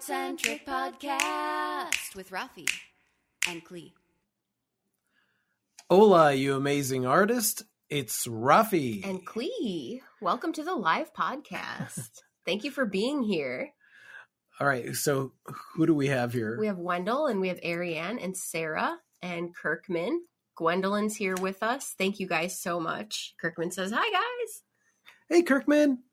Art Centric Podcast with Rafi and Klee. Hola, you amazing artist. It's Rafi. And Klee, welcome to the live podcast. Thank you for being here. All right, so who do we have here? We have Wendell and we have Ariane and Sarah and Kirkman. Gwendolyn's here with us. Thank you guys so much. Kirkman says, Hi, guys. Hey, Kirkman.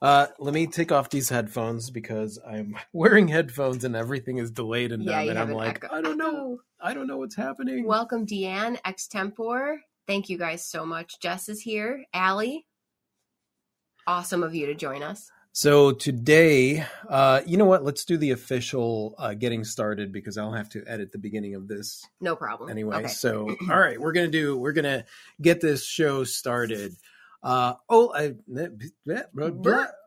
Uh, let me take off these headphones because I'm wearing headphones and everything is delayed in Yeah, them, and I'm like, echo. I don't know, I don't know what's happening. Welcome, Deanne, extempore. Thank you guys so much. Jess is here. Allie, awesome of you to join us. So today, uh, you know what? Let's do the official uh, getting started because I'll have to edit the beginning of this No problem. anyway. Okay. So, all right, we're gonna do. We're gonna get this show started. Uh, oh, I.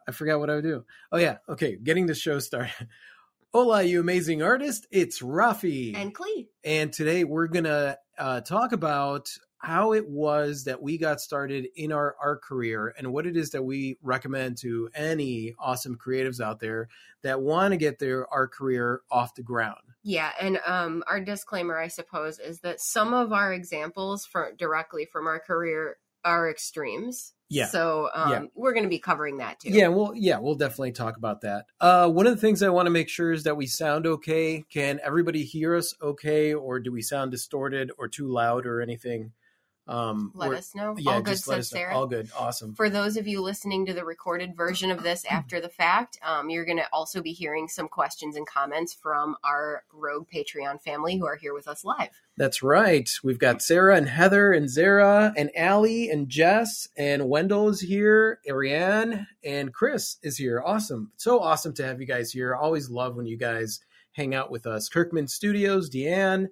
I forgot what I would do. Oh yeah, okay, getting the show started. Hola, you amazing artist! It's Rafi, And Klee. and today we're gonna uh, talk about how it was that we got started in our art career and what it is that we recommend to any awesome creatives out there that want to get their art career off the ground. Yeah, and um, our disclaimer, I suppose, is that some of our examples for directly from our career are extremes. Yeah. So um, Yeah. we're going to be covering that too. Yeah, well, yeah, we'll definitely talk about that. Uh, one of the things I want to make sure is that we sound okay. Can everybody hear us okay, or do we sound distorted or too loud or anything? Um, Let us know. Yeah, All good, said. Sarah. All good, awesome. For those of you listening to the recorded version of this after the fact, um, you're going to also be hearing some questions and comments from our Rogue Patreon family who are here with us live. That's right. We've got Sarah and Heather and Zara and Allie and Jess and Wendell is here. Ariane and Chris is here. Awesome. So awesome to have you guys here. Always love when you guys hang out with us. Kirkman Studios, Deanne.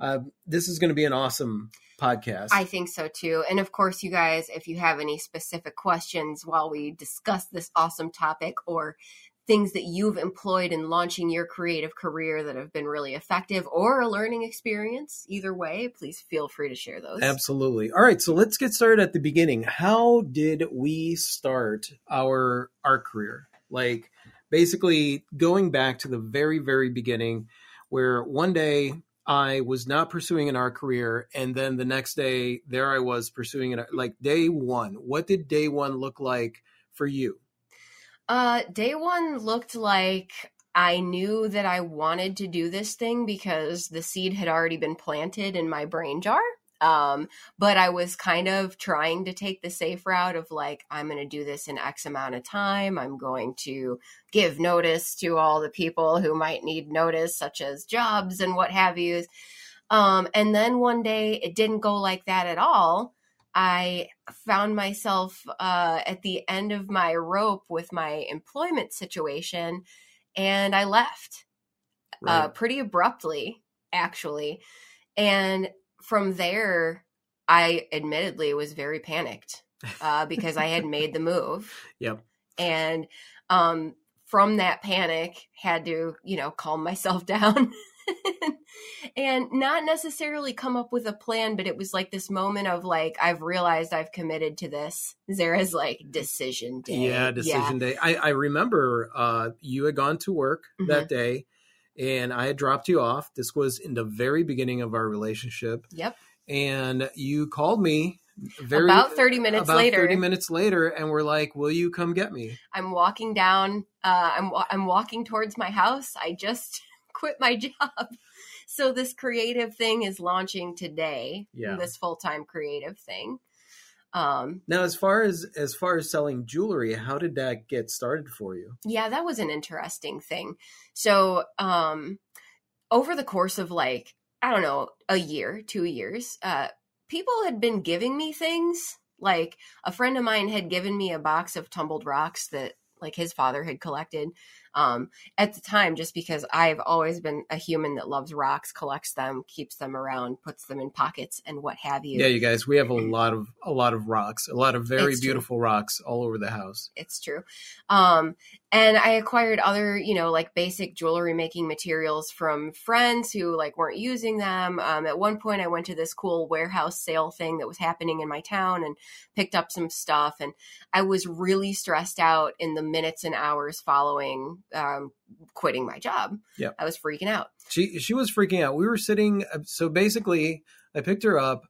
Uh, this is going to be an awesome podcast. I think so too. And of course, you guys, if you have any specific questions while we discuss this awesome topic or things that you've employed in launching your creative career that have been really effective or a learning experience, either way, please feel free to share those. Absolutely. All right, so let's get started at the beginning. How did we start our art career? Like basically going back to the very very beginning where one day I was not pursuing an art career and then the next day there I was pursuing it like day 1. What did day 1 look like for you? Uh, day one looked like I knew that I wanted to do this thing because the seed had already been planted in my brain jar. Um, but I was kind of trying to take the safe route of like, I'm going to do this in X amount of time. I'm going to give notice to all the people who might need notice, such as jobs and what have you. Um, and then one day it didn't go like that at all. I found myself uh, at the end of my rope with my employment situation, and I left uh, pretty abruptly, actually. And from there, I admittedly was very panicked uh, because I had made the move. Yep. And um, from that panic, had to, you know, calm myself down. and not necessarily come up with a plan, but it was like this moment of like, I've realized I've committed to this. Zara's like decision day. Yeah, decision day. I, I remember uh, you had gone to work that day and I had dropped you off. This was in the very beginning of our relationship. Yep. And you called me very About 30 minutes about later. 30 minutes later and we're like, "Will you come get me?" I'm walking down. Uh, I'm I'm walking towards my house. I just quit my job, so this creative thing is launching today. Yeah. This full time creative thing. Um, Now, as far as as far as selling jewelry, how did that get started for you? yeah, that was an interesting thing. So, um, over the course of like I don't know a year, two years, uh, people had been giving me things. Like a friend of mine had given me a box of tumbled rocks that like his father had collected um, at the time just because i've always been a human that loves rocks collects them keeps them around puts them in pockets and what have you Yeah, you guys, we have a lot of a lot of rocks, a lot of very It's true. beautiful rocks all over the house. it's true um, and I acquired other, you know, like basic jewelry making materials from friends who like weren't using them. Um, at one point, I went to this cool warehouse sale thing that was happening in my town and picked up some stuff. And I was really stressed out in the minutes and hours following um, quitting my job. yeah I was freaking out. She she was freaking out. We were sitting. So basically, I picked her up.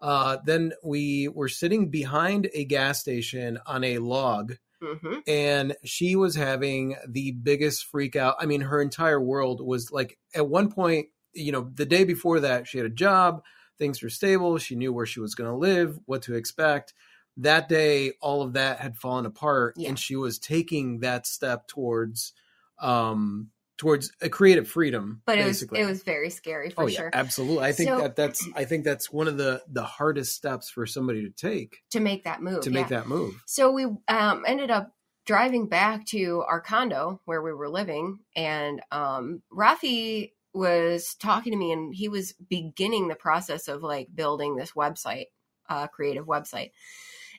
Uh, then we were sitting behind a gas station on a log hmm and she was having the biggest freak out. I mean, her entire world was like at one point, you know, the day before that, she had a job, things were stable, she knew where she was going to live, what to expect. That day, all of that had fallen apart, Yeah. and she was taking that step towards, um, towards a creative freedom. But it was it was very scary for oh sure yeah, absolutely. I think So- that that's I think that's one of the the hardest steps for somebody to take to make that move. to yeah. make that move. So we um, ended up driving back to our condo where we were living, and um, Rafi was talking to me, and he was beginning the process of like building this website, uh, creative website,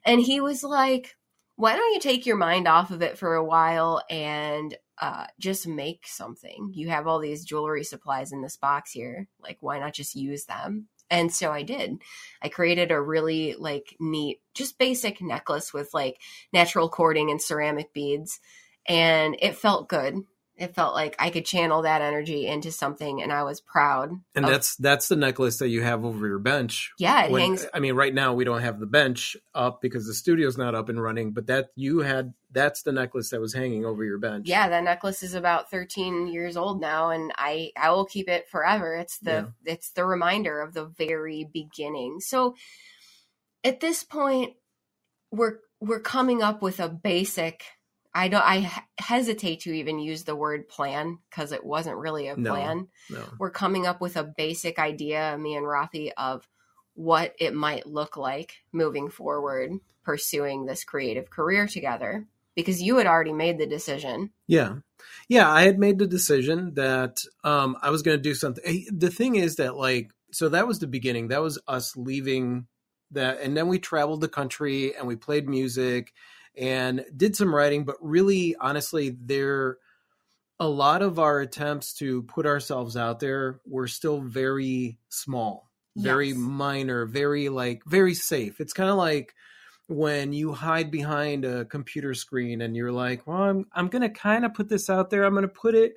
and he was like, "Why don't you take your mind off of it for a while and uh, just make something? You have all these jewelry supplies in this box here. Like, why not just use them?" And so I did. I created a really like neat, just basic necklace with like natural cording and ceramic beads. And it felt good. It felt like I could channel that energy into something and I was proud. And of- that's that's the necklace that you have over your bench. yeah, it When- hangs I mean, right now we don't have the bench up because the studio's not up and running. But that you had that's the necklace that was hanging over your bench. yeah, that necklace is about 13 years old now and I I will keep it forever. It's the it's the reminder of the very beginning. So at this point we're we're coming up with a basic I don't I hesitate to even use the word plan because it wasn't really a No. plan. No. We're coming up with a basic idea me and Rafi of what it might look like moving forward pursuing this creative career together because you had already made the decision. Yeah. Yeah, I had made the decision that um I was going to do something. The thing is that like so that was the beginning. That was us leaving that and then we traveled the country and we played music and did some writing, but really honestly there a lot of our attempts to put ourselves out there were still very small, very Yes. minor, very like very safe. It's kind of like when you hide behind a computer screen and you're like, "Well, I'm I'm going to kind of put this out there. I'm going to put it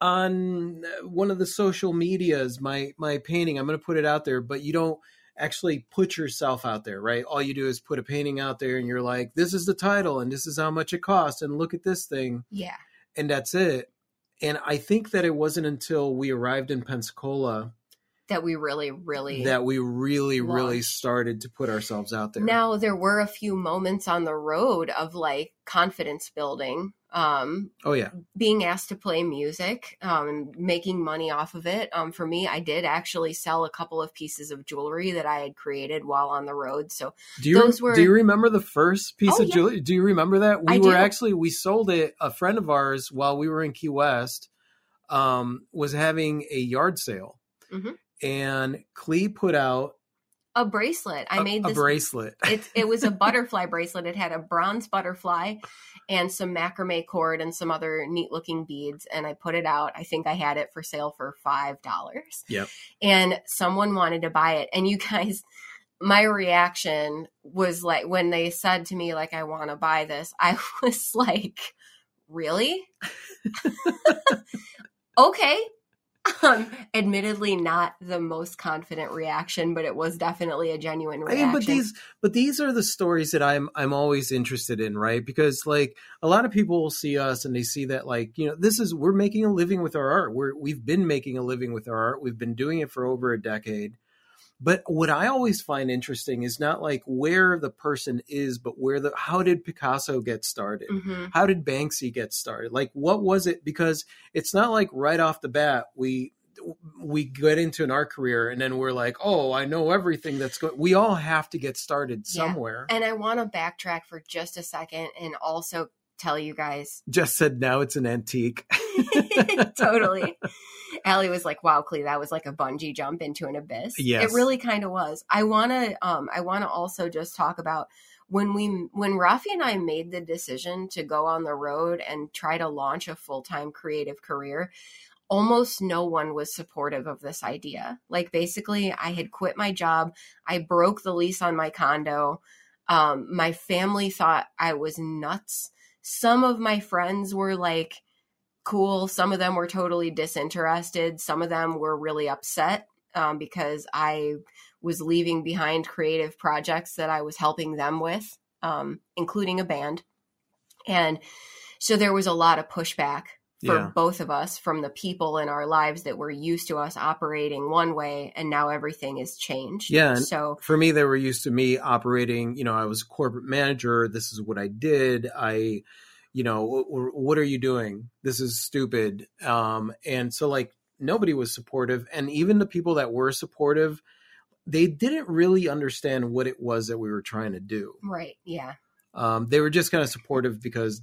on uh, one of the social medias, my my painting. I'm going to put it out there, but you don't actually put yourself out there, right? All you do is put a painting out there and you're like, this is the title and this is how much it costs and look at this thing Yeah. and that's it. And I think that it wasn't until we arrived in Pensacola That we really, really that we really, really started to put ourselves out there. Now there were a few moments on the road of like confidence building. Um, oh yeah, being asked to play music um, making money off of it. Um, for me, I did actually sell a couple of pieces of jewelry that I had created while on the road. So do you those were- do you remember the first piece Oh, of yeah. jewelry? Do you remember that we I were do. actually we sold it. A friend of ours while we were in Key West um, was having a yard sale, Mhm. And Klee put out a bracelet. I a, made a this. bracelet. it, it was a butterfly bracelet. It had a bronze butterfly and some macrame cord and some other neat looking beads. And I put it out. I think I had it for sale for $5. Yep. And someone wanted to buy it. And you guys, my reaction was like, when they said to me, like, I want to buy this, I was like, really? okay. Um, admittedly, not the most confident reaction, but it was definitely a genuine I reaction. mean, but these but these are the stories that I'm I'm always interested in, right? Because like a lot of people will see us and they see that like, you know, this is we're making a living with our art. We're we've been making a living with our art. We've been doing it for over a decade. But what I always find interesting is not like where the person is, but where the how did Picasso get started? Mhm. How did Banksy get started? Like what was it? Because it's not like right off the bat we we get into an art career and then we're like, oh, I know everything that's going. We all have to get started Yeah. somewhere. And I want to backtrack for just a second and also tell you guys Just said now it's an antique. totally. Allie was like, "Wow, Klee, that was like a bungee jump into an abyss." Yes. it really kind of was. I want to, um, I want to also just talk about when we when Rafi and I made the decision to go on the road and try to launch a full-time creative career, almost no one was supportive of this idea. Like basically I had quit my job, I broke the lease on my condo. Um, my family thought I was nuts. Some of my friends were like cool, some of them were totally disinterested, some of them were really upset um, because I was leaving behind creative projects that I was helping them with, um, including a band. And so there was a lot of pushback for Yeah. both of us from the people in our lives that were used to us operating one way and now everything is changed. Yeah, So for me they were used to me operating you know i was a corporate manager this is what i did i you know "Wh- wh- what are you doing this is stupid um and so like nobody was supportive and even the people that were supportive they didn't really understand what it was that we were trying to do right, yeah. um they were just kind of supportive because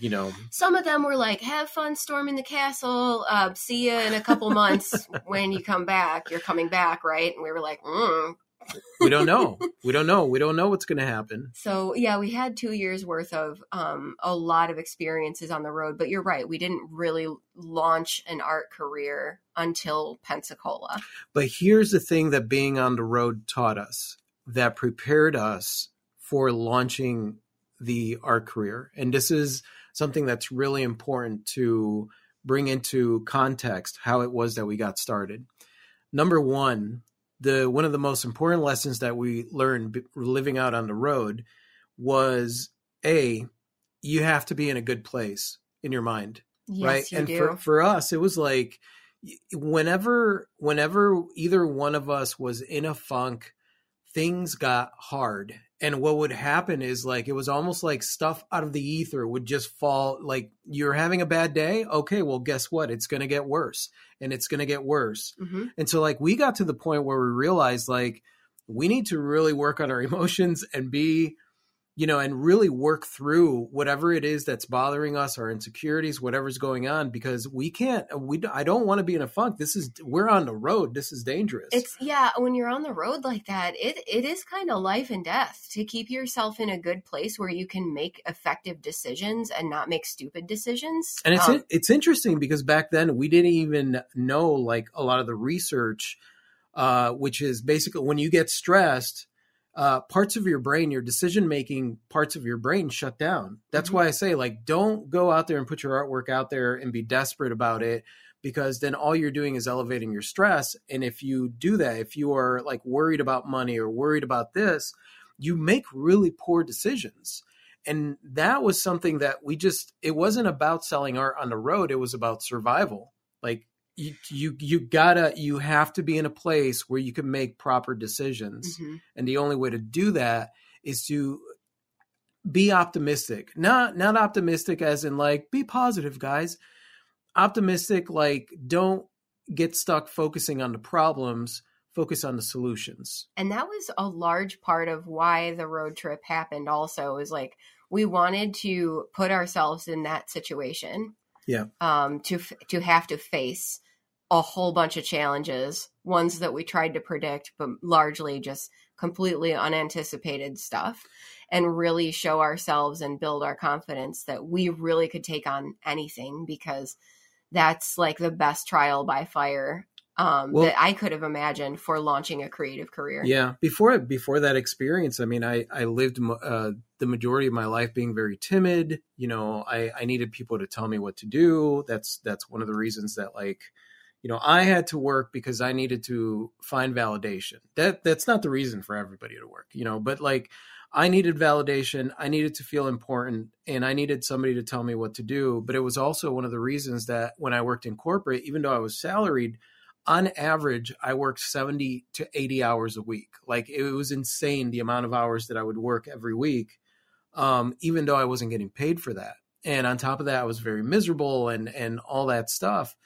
you know Some of them were like, "Have fun storming the castle. Uh, see you in a couple months when you come back. You're coming back, right?" And we were like, mm. We don't know we don't know we don't know what's going to happen So yeah, we had two years worth of um, a lot of experiences on the road. But you're right, we didn't really launch an art career until Pensacola. But here's the thing that being on the road taught us that prepared us for launching the art career. And this is something that's really important to bring into context how it was that we got started. Number one, the one of the most important lessons that we learned living out on the road was a you have to be in a good place in your mind Yes, right you and do. for for us it was like whenever whenever either one of us was in a funk things got hard and what would happen is like it was almost like stuff out of the ether would just fall like you're having a bad day? Okay well guess what? It's going to get worse and it's going to get worse. Mhm. and so like we got to the point where we realized like we need to really work on our emotions and be you know and really work through whatever it is that's bothering us our insecurities whatever's going on because we can't we I don't want to be in a funk this is we're on the road this is dangerous It's yeah, when you're on the road like that, it it is kind of life and death to keep yourself in a good place where you can make effective decisions and not make stupid decisions. and it's Um, it's interesting because back then we didn't even know like a lot of the research uh which is basically when you get stressed uh, parts of your brain, your decision making parts of your brain shut down. That's Mhm. why I say, like, don't go out there and put your artwork out there and be desperate about it because then all you're doing is elevating your stress. And if you do that, if you are like worried about money or worried about this, you make really poor decisions. And that was something that we just, it wasn't about selling art on the road, it was about survival. Like, you, you you gotta you have to be in a place where you can make proper decisions mhm. and the only way to do that is to be optimistic not not optimistic as in like be positive guys optimistic like don't get stuck focusing on the problems focus on the solutions And that was a large part of why the road trip happened also is like we wanted to put ourselves in that situation. Yeah. Um to to have to face a whole bunch of challenges, ones that we tried to predict but largely just completely unanticipated stuff and really show ourselves and build our confidence that we really could take on anything because that's like the best trial by fire um, Well- that I could have imagined for launching a creative career. yeah. Before before that experience i mean i i lived uh, the majority of my life being very timid. You know i i needed people to tell me what to do. That's that's one of the reasons that like you know i had to work because i needed to find validation. That that's not the reason for everybody to work you know but like i needed validation i needed to feel important and i needed somebody to tell me what to do but it was also one of the reasons that when i worked in corporate even though i was salaried on average i worked 70 to 80 hours a week. Like it was insane the amount of hours that i would work every week um, even though i wasn't getting paid for that. And on top of that i was very miserable and and all that stuff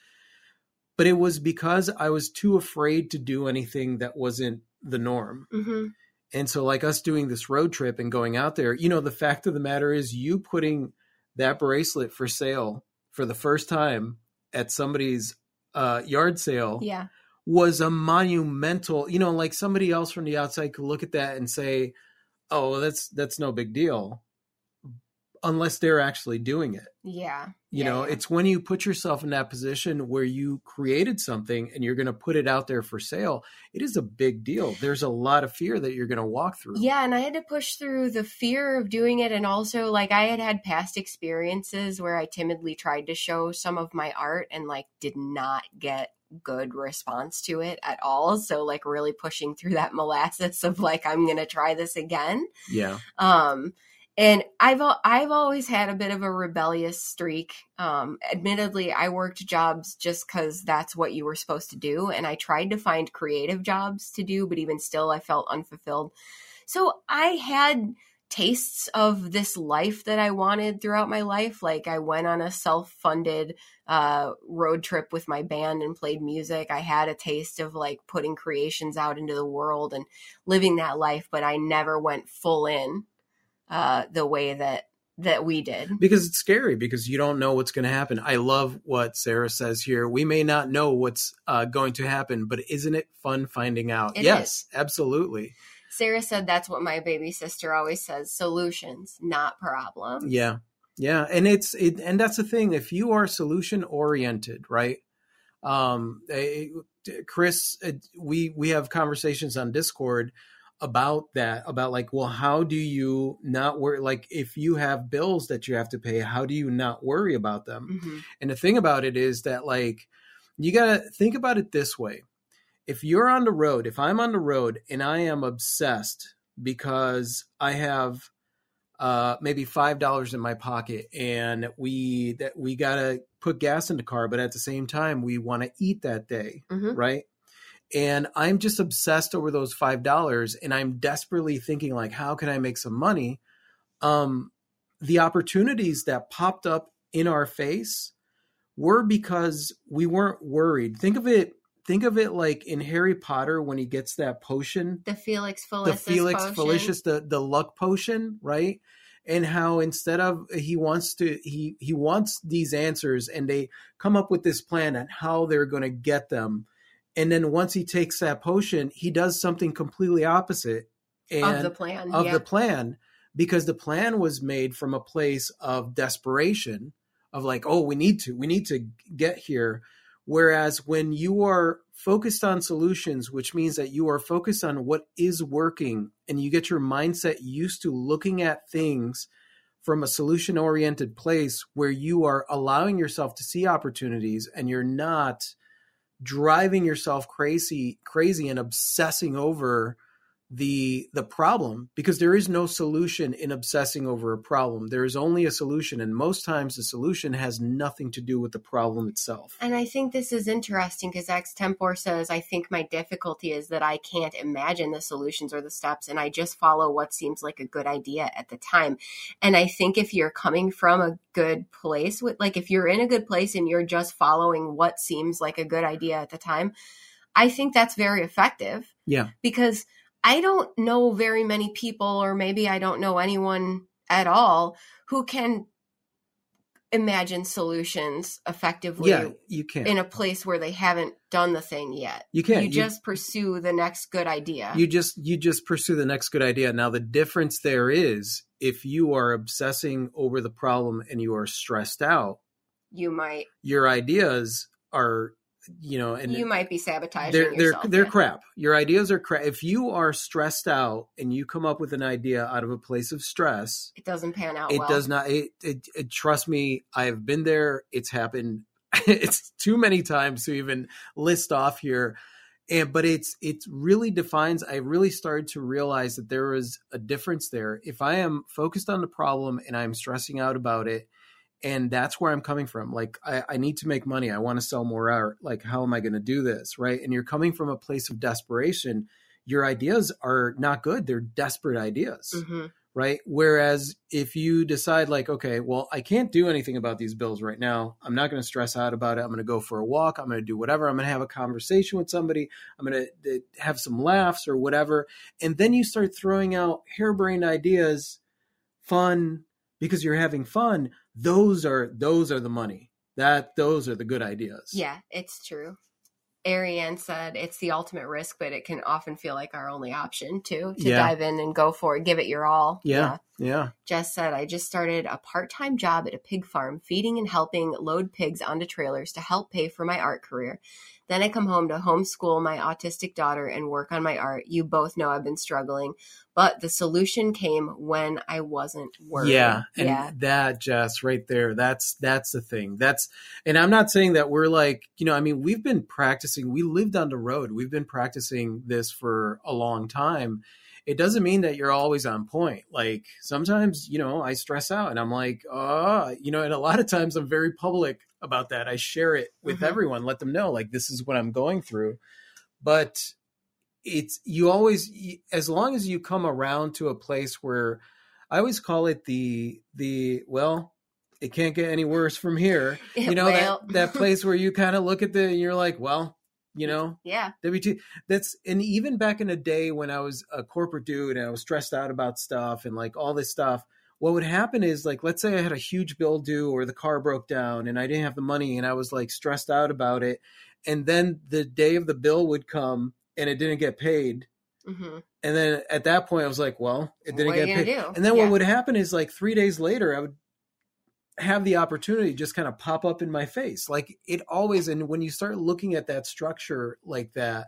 but it was because i was too afraid to do anything that wasn't the norm. Hmm and so like us doing this road trip and going out there you know the fact of the matter is you putting that bracelet for sale for the first time at somebody's uh, yard sale Yeah. was a monumental you know like somebody else from the outside could look at that and say oh, that's that's no big deal unless they're actually doing it. Yeah. You Yeah, know, yeah. it's when you put yourself in that position where you created something and you're going to put it out there for sale. It is a big deal. There's a lot of fear that you're going to walk through. Yeah, and I had to push through the fear of doing it. And also, like, I had had past experiences where I timidly tried to show some of my art and, like, did not get good response to it at all. So, like, really pushing through that molasses of, like, I'm going to try this again. Yeah. Um, and I've I've always had a bit of a rebellious streak. Um, admittedly, I worked jobs just because that's what you were supposed to do, and I tried to find creative jobs to do, but even still, I felt unfulfilled. So I had tastes of this life that I wanted throughout my life. Like I went on a self-funded uh, road trip with my band and played music. I had a taste of like putting creations out into the world and living that life, but I never went full in uh, the way that that we did. Because it's scary because you don't know what's going to happen. I love what Sarah says here. We may not know what's uh, going to happen, but isn't it fun finding out? It yes, absolutely. Sarah said that's what my baby sister always says: solutions, not problems. Yeah. Yeah, and it's it, and that's the thing. If you are solution oriented, right? Um, eh, Chris, eh, we we have conversations on Discord about that. About like, well, how do you not worry? Like, if you have bills that you have to pay, how do you not worry about them? Mhm. And the thing about it is that like you got to think about it this way. If you're on the road, if I'm on the road and I am obsessed because I have uh maybe five dollars in my pocket and we that we gotta put gas in the car but at the same time we want to eat that day Mhm. right and i'm just obsessed over those five dollars and i'm desperately thinking like how can i make some money um the opportunities that popped up in our face were because we weren't worried think of it think of it like in harry potter when he gets that potion The Felix the Felicis Felix potion. Felicius, the the luck potion, right? And how instead of he wants to he he wants these answers, and they come up with this plan on how they're going to get them. And then once he takes that potion, he does something completely opposite and of the plan. of yeah. the plan because the plan was made from a place of desperation of like oh we need to we need to get here whereas when you are focused on solutions which means that you are focused on what is working and you get your mindset used to looking at things from a solution oriented place where you are allowing yourself to see opportunities and you're not driving yourself crazy crazy and obsessing over the the problem because there is no solution in obsessing over a problem there is only a solution and most times the solution has nothing to do with the problem itself And I think this is interesting because Extempore says, I think my difficulty is that I can't imagine the solutions or the steps, and I just follow what seems like a good idea at the time. And I think if you're coming from a good place, with like if you're in a good place and you're just following what seems like a good idea at the time, I think that's very effective. Yeah. Because I don't know very many people, or maybe I don't know anyone at all, who can imagine solutions effectively yeah you can in a place where they haven't done the thing yet. you can You just pursue the next good idea. you just you just pursue the next good idea now the difference there is if you are obsessing over the problem and you are stressed out You might your ideas are you know and you might be sabotaging they're they're yourself. they're crap. Your ideas are crap. If you are stressed out and you come up with an idea out of a place of stress It doesn't pan out it well. does not it, it, it trust me i've been there. It's happened it's too many times to even list off here. And but it's it really defines i really started to realize that there is a difference there. If i am focused on the problem and i'm stressing out about it and that's where i'm coming from like i, I need to make money i want to sell more art like how am i going to do this right and you're coming from a place of desperation your ideas are not good they're desperate ideas Mhm. right? Whereas if you decide, like, okay, well, I can't do anything about these bills right now. I'm not going to stress out about it. I'm going to go for a walk. I'm going to do whatever. I'm going to have a conversation with somebody. I'm going to have some laughs or whatever. And then you start throwing out harebrained ideas, fun, because you're having fun. Those are those are the money. That those are the good ideas. Yeah, it's true. Ariane said it's the ultimate risk, but it can often feel like our only option too to Yeah. dive in and go for it, give it your all. Yeah. Yeah. Jess said, I just started a part time job at a pig farm, feeding and helping load pigs onto trailers to help pay for my art career. Then I come home to homeschool my autistic daughter and work on my art. You both know I've been struggling, but the solution came when I wasn't working. Yeah, and yeah. that Jess right there, that's that's the thing. That's and I'm not saying that we're like, you know, I mean, we've been practicing, we lived on the road. We've been practicing this for a long time. It doesn't mean that you're always on point. Like sometimes, you know, I stress out and I'm like, oh, you know, and a lot of times I'm very public about that. I share it with Mhm. everyone, let them know like this is what I'm going through. But it's you always as long as you come around to a place where I always call it the the well, it can't get any worse from here. You know that that place where you kind of look at the and you're like, well, you know, Yeah. WT. That's and even back in the day when I was a corporate dude and I was stressed out about stuff and like all this stuff. What would happen is like, let's say I had a huge bill due or the car broke down and I didn't have the money and I was like stressed out about it, and then the day of the bill would come and it didn't get paid. hmm And then at that point, I was like, well, it didn't What get paid. do? And then Yeah. what would happen is like three days later, I would have the opportunity to just kind of pop up in my face. Like it always, and when you start looking at that structure like that,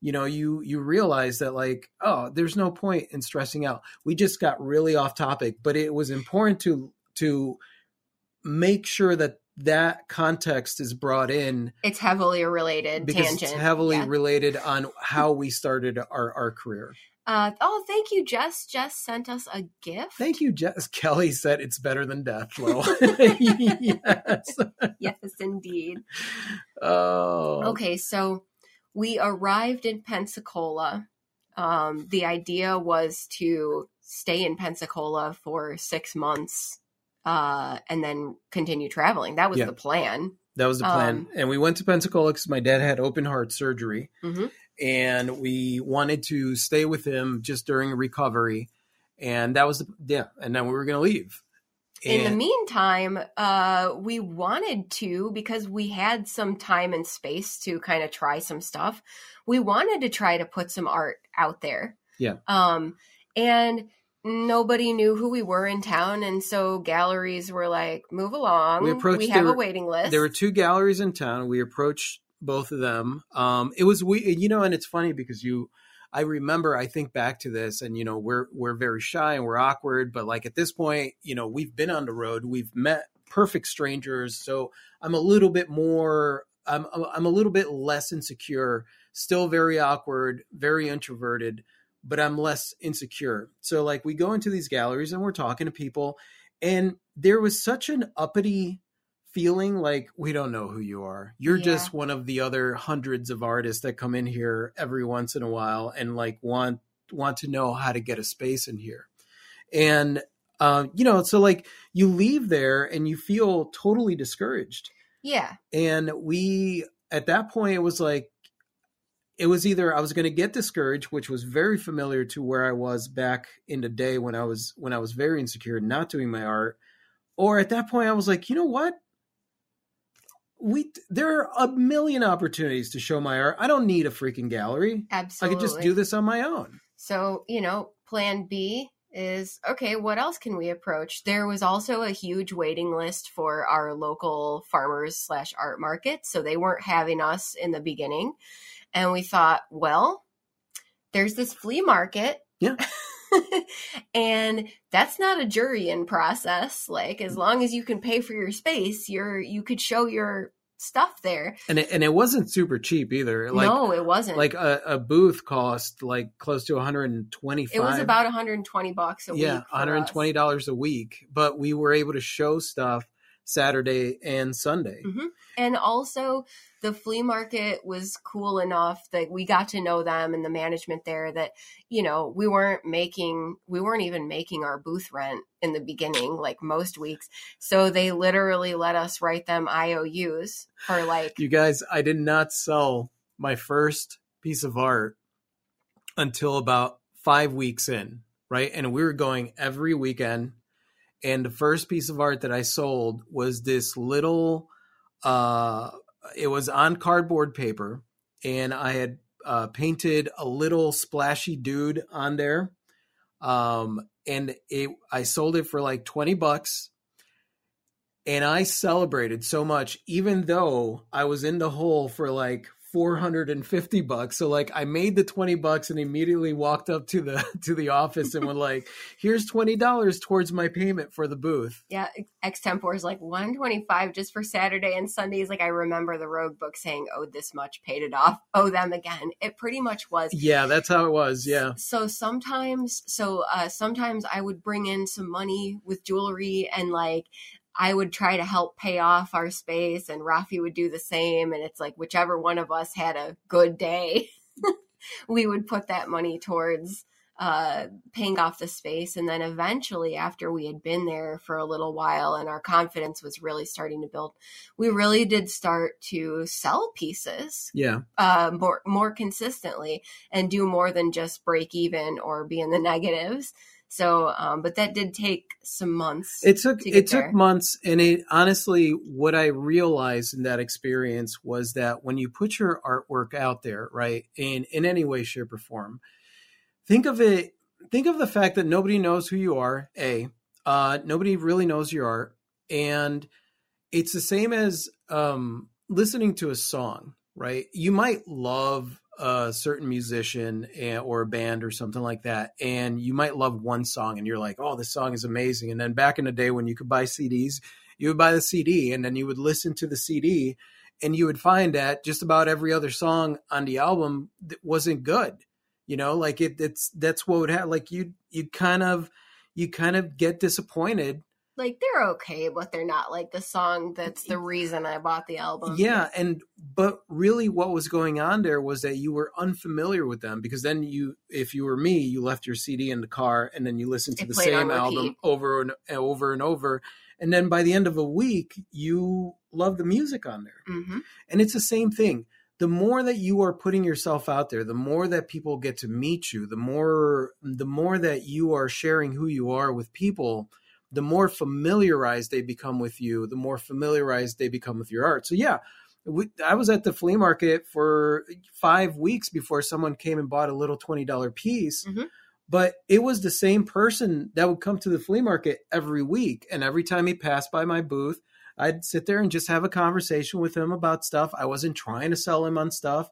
you know, you you realize that like, oh, there's no point in stressing out. We just got really off topic, but it was important to to make sure that that context is brought in It's heavily related because tangent. it's heavily Yeah. related on how we started our our career. Uh, oh, thank you, Jess. Jess sent us a gift. Thank you, Jess. Kelly said it's better than death, Lo. yes. Yes, indeed. Oh. Okay, so we arrived in Pensacola. Um, the idea was to stay in Pensacola for six months uh, and then continue traveling. That was Yeah. the plan. That was the plan. Um, and we went to Pensacola because my dad had open heart surgery. Mhm. And we wanted to stay with him just during recovery. And that was the, yeah. And then we were going to leave. In the meantime, uh, we wanted to because we had some time and space to kind of try some stuff. We wanted to try to put some art out there. Yeah. Um, and nobody knew who we were in town, and so galleries were like, "Move along. We approached- we have there a waiting list." there were two galleries in town. We approached both of them. Um, it was we, you know, and it's funny because you, I remember, I think back to this, and you know, we're we're very shy and we're awkward, but like at this point, you know, we've been on the road, we've met perfect strangers, so I'm a little bit more, I'm I'm a little bit less insecure, still very awkward, very introverted, but I'm less insecure. So like we go into these galleries and we're talking to people, and there was such an uppity feeling like we don't know who you are. You're Yeah. just one of the other hundreds of artists that come in here every once in a while and like want want to know how to get a space in here. And uh, you know, so like you leave there and you feel totally discouraged. yeah, And we at that point it was like it was either I was going to get discouraged, which was very familiar to where I was back in the day when I was when I was very insecure, not doing my art, or at that point I was like, you know what? We there are a million opportunities to show my art. I don't need a freaking gallery. absolutely. I could just do this on my own. So, you know, plan B is okay, what else can we approach? There was also a huge waiting list for our local farmers slash art market. So they weren't having us in the beginning. And we thought, well, there's this flea market. Yeah. and that's not a jury in process. Like as long as you can pay for your space, you're you could show your stuff there. And it, and it wasn't super cheap either. Like no, it wasn't. like a, a booth cost like close to 125 it was about 120 bucks a yeah week. Yeah, $120 a week but we were able to show stuff saturday and sunday Mhm. And also, the flea market was cool enough that we got to know them and the management there that, you know, we weren't making, we weren't even making our booth rent in the beginning, like most weeks. So they literally let us write them IOUs for like, you guys i did not sell my first piece of art until about five weeks in right and we were going every weekend and the first piece of art that i sold was this little uh it was on cardboard paper and I had uh, painted a little splashy dude on there. Um, and it, I sold it for like 20 bucks. And I celebrated so much, even though I was in the hole for like 450 bucks. So like I made the 20 bucks and immediately walked up to the to the office and went like, here's $20 towards my payment for the booth. Yeah, extempore is like 125 just for Saturday and Sundays. Like I remember the rogue book saying, "Oh, this much, paid it off. Owe them again." It pretty much was. Yeah, that's how it was. Yeah. So sometimes, so uh, sometimes I would bring in some money with jewelry and like I would try to help pay off our space and Rafi would do the same. And it's like whichever one of us had a good day, we would put that money towards uh, paying off the space. And then eventually, after we had been there for a little while and our confidence was really starting to build, we really did start to sell pieces. Yeah. Uh, more more consistently and do more than just break even or be in the negatives. So, um, but that did take some months. It took to it there. took months, and it honestly, what I realized in that experience was that when you put your artwork out there, right, in in any way, shape, or form, think of it. Think of the fact that nobody knows who you are. A, uh, nobody really knows your art, and it's the same as um, listening to a song, right? You might love a certain musician or a band or something like that, and you might love one song, and you're like, "Oh, this song is amazing." And then back in the day when you could buy CDs, you would buy the CD, and then you would listen to the CD, and you would find that just about every other song on the album wasn't good. You know, like it, it's that's what would happen. Like you, you kind of, you kind of get disappointed like they're okay, but they're not like the song that's the reason I bought the album. Yeah, and but really what was going on there was that you were unfamiliar with them because then you if you were me, you left your CD in the car and then you listened to it the same album over and over and over and then by the end of a week you love the music on there. Mm-hmm. And it's the same thing. The more that you are putting yourself out there, the more that people get to meet you, the more the more that you are sharing who you are with people, the more familiarized they become with you, the more familiarized they become with your art. So yeah, we, I was at the flea market for five weeks before someone came and bought a little twenty dollar piece. Mm-hmm. But it was the same person that would come to the flea market every week, and every time he passed by my booth, I'd sit there and just have a conversation with him about stuff. I wasn't trying to sell him on stuff.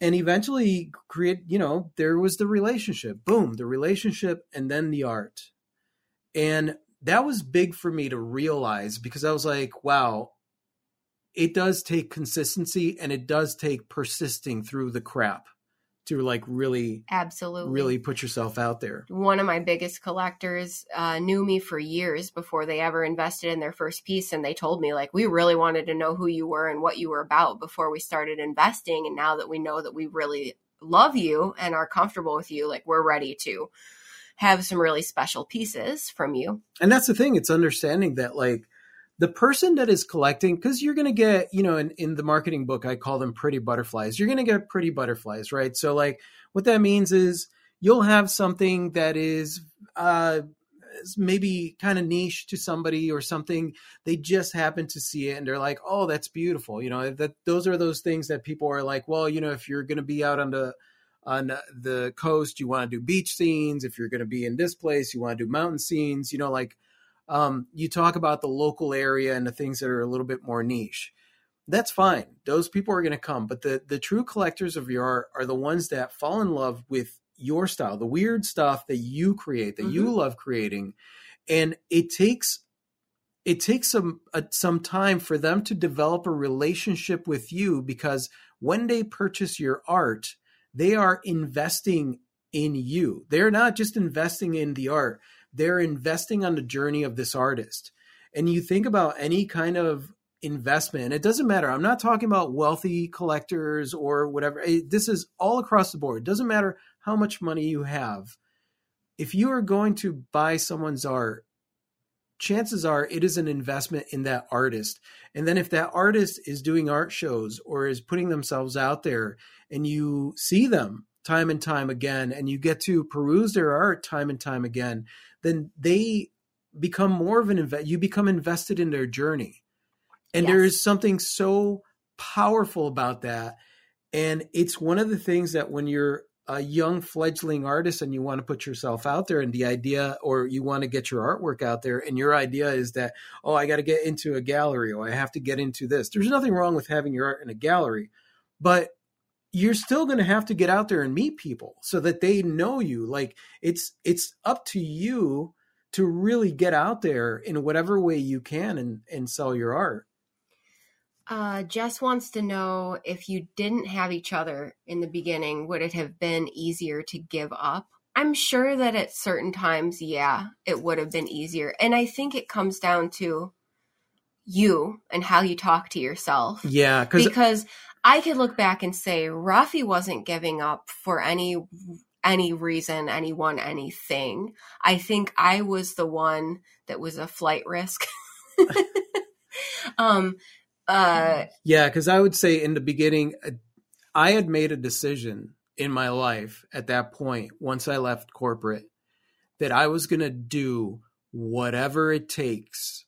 And eventually create, you know, there was the relationship. Boom, the relationship and then the art. And that was big for me to realize because I was like, wow, it does take consistency and it does take persisting through the crap to like really absolutely. really put yourself out there. One of my biggest collectors uh, knew me for years before they ever invested in their first piece and they told me like we really wanted to know who you were and what you were about before we started investing and now that we know that we really love you and are comfortable with you like we're ready to have some really special pieces from you. And that's the thing, it's understanding that like the person that is collecting because you're going to get you know in, in the marketing book i call them pretty butterflies. You're going to get pretty butterflies right? So like what that means is you'll have something that is uh maybe kind of niche to somebody or something they just happen to see it and they're like oh that's beautiful you know? That those are those things that people are like well you know if you're going to be out on the on the coast you want to do beach scenes. If you're going to be in this place you want to do mountain scenes you know like um, you talk about the local area and the things that are a little bit more niche. That's fine. Those people are going to come but the the true collectors of your art are the ones that fall in love with your style the weird stuff that you create that mm-hmm. you love creating. And it takes it takes some uh, some time for them to develop a relationship with you because when they purchase your art they are investing in you. They're not just investing in the art, they're investing on the journey of this artist. And you think about any kind of investment, it doesn't matter. I'm not talking about wealthy collectors or whatever. This is all across the board. It doesn't matter how much money you have. If you are going to buy someone's art, chances are it is an investment in that artist. And then if that artist is doing art shows or is putting themselves out there and you see them time and time again and you get to peruse their art time and time again, then they become more of an invest you become invested in their journey. And yes. there is something so powerful about that. And it's one of the things that when you're a young fledgling artist and you want to put yourself out there and the idea or you want to get your artwork out there and your idea is that oh i got to get into a gallery or i have to get into this. There's nothing wrong with having your art in a gallery but you're still going to have to get out there and meet people so that they know you. Like it's it's up to you to really get out there in whatever way you can and and sell your art Uh, Jess wants to know if you didn't have each other in the beginning, would it have been easier to give up? I'm sure that at certain times, yeah, it would have been easier. And I think it comes down to you and how you talk to yourself. yeah because I could look back and say Rafi wasn't giving up for any any reason, anyone, anything. I think I was the one that was a flight risk. um uh Yeah, because I would say in the beginning, uh, I had made a decision in my life at that point, once I left corporate, that I was going to do whatever it takes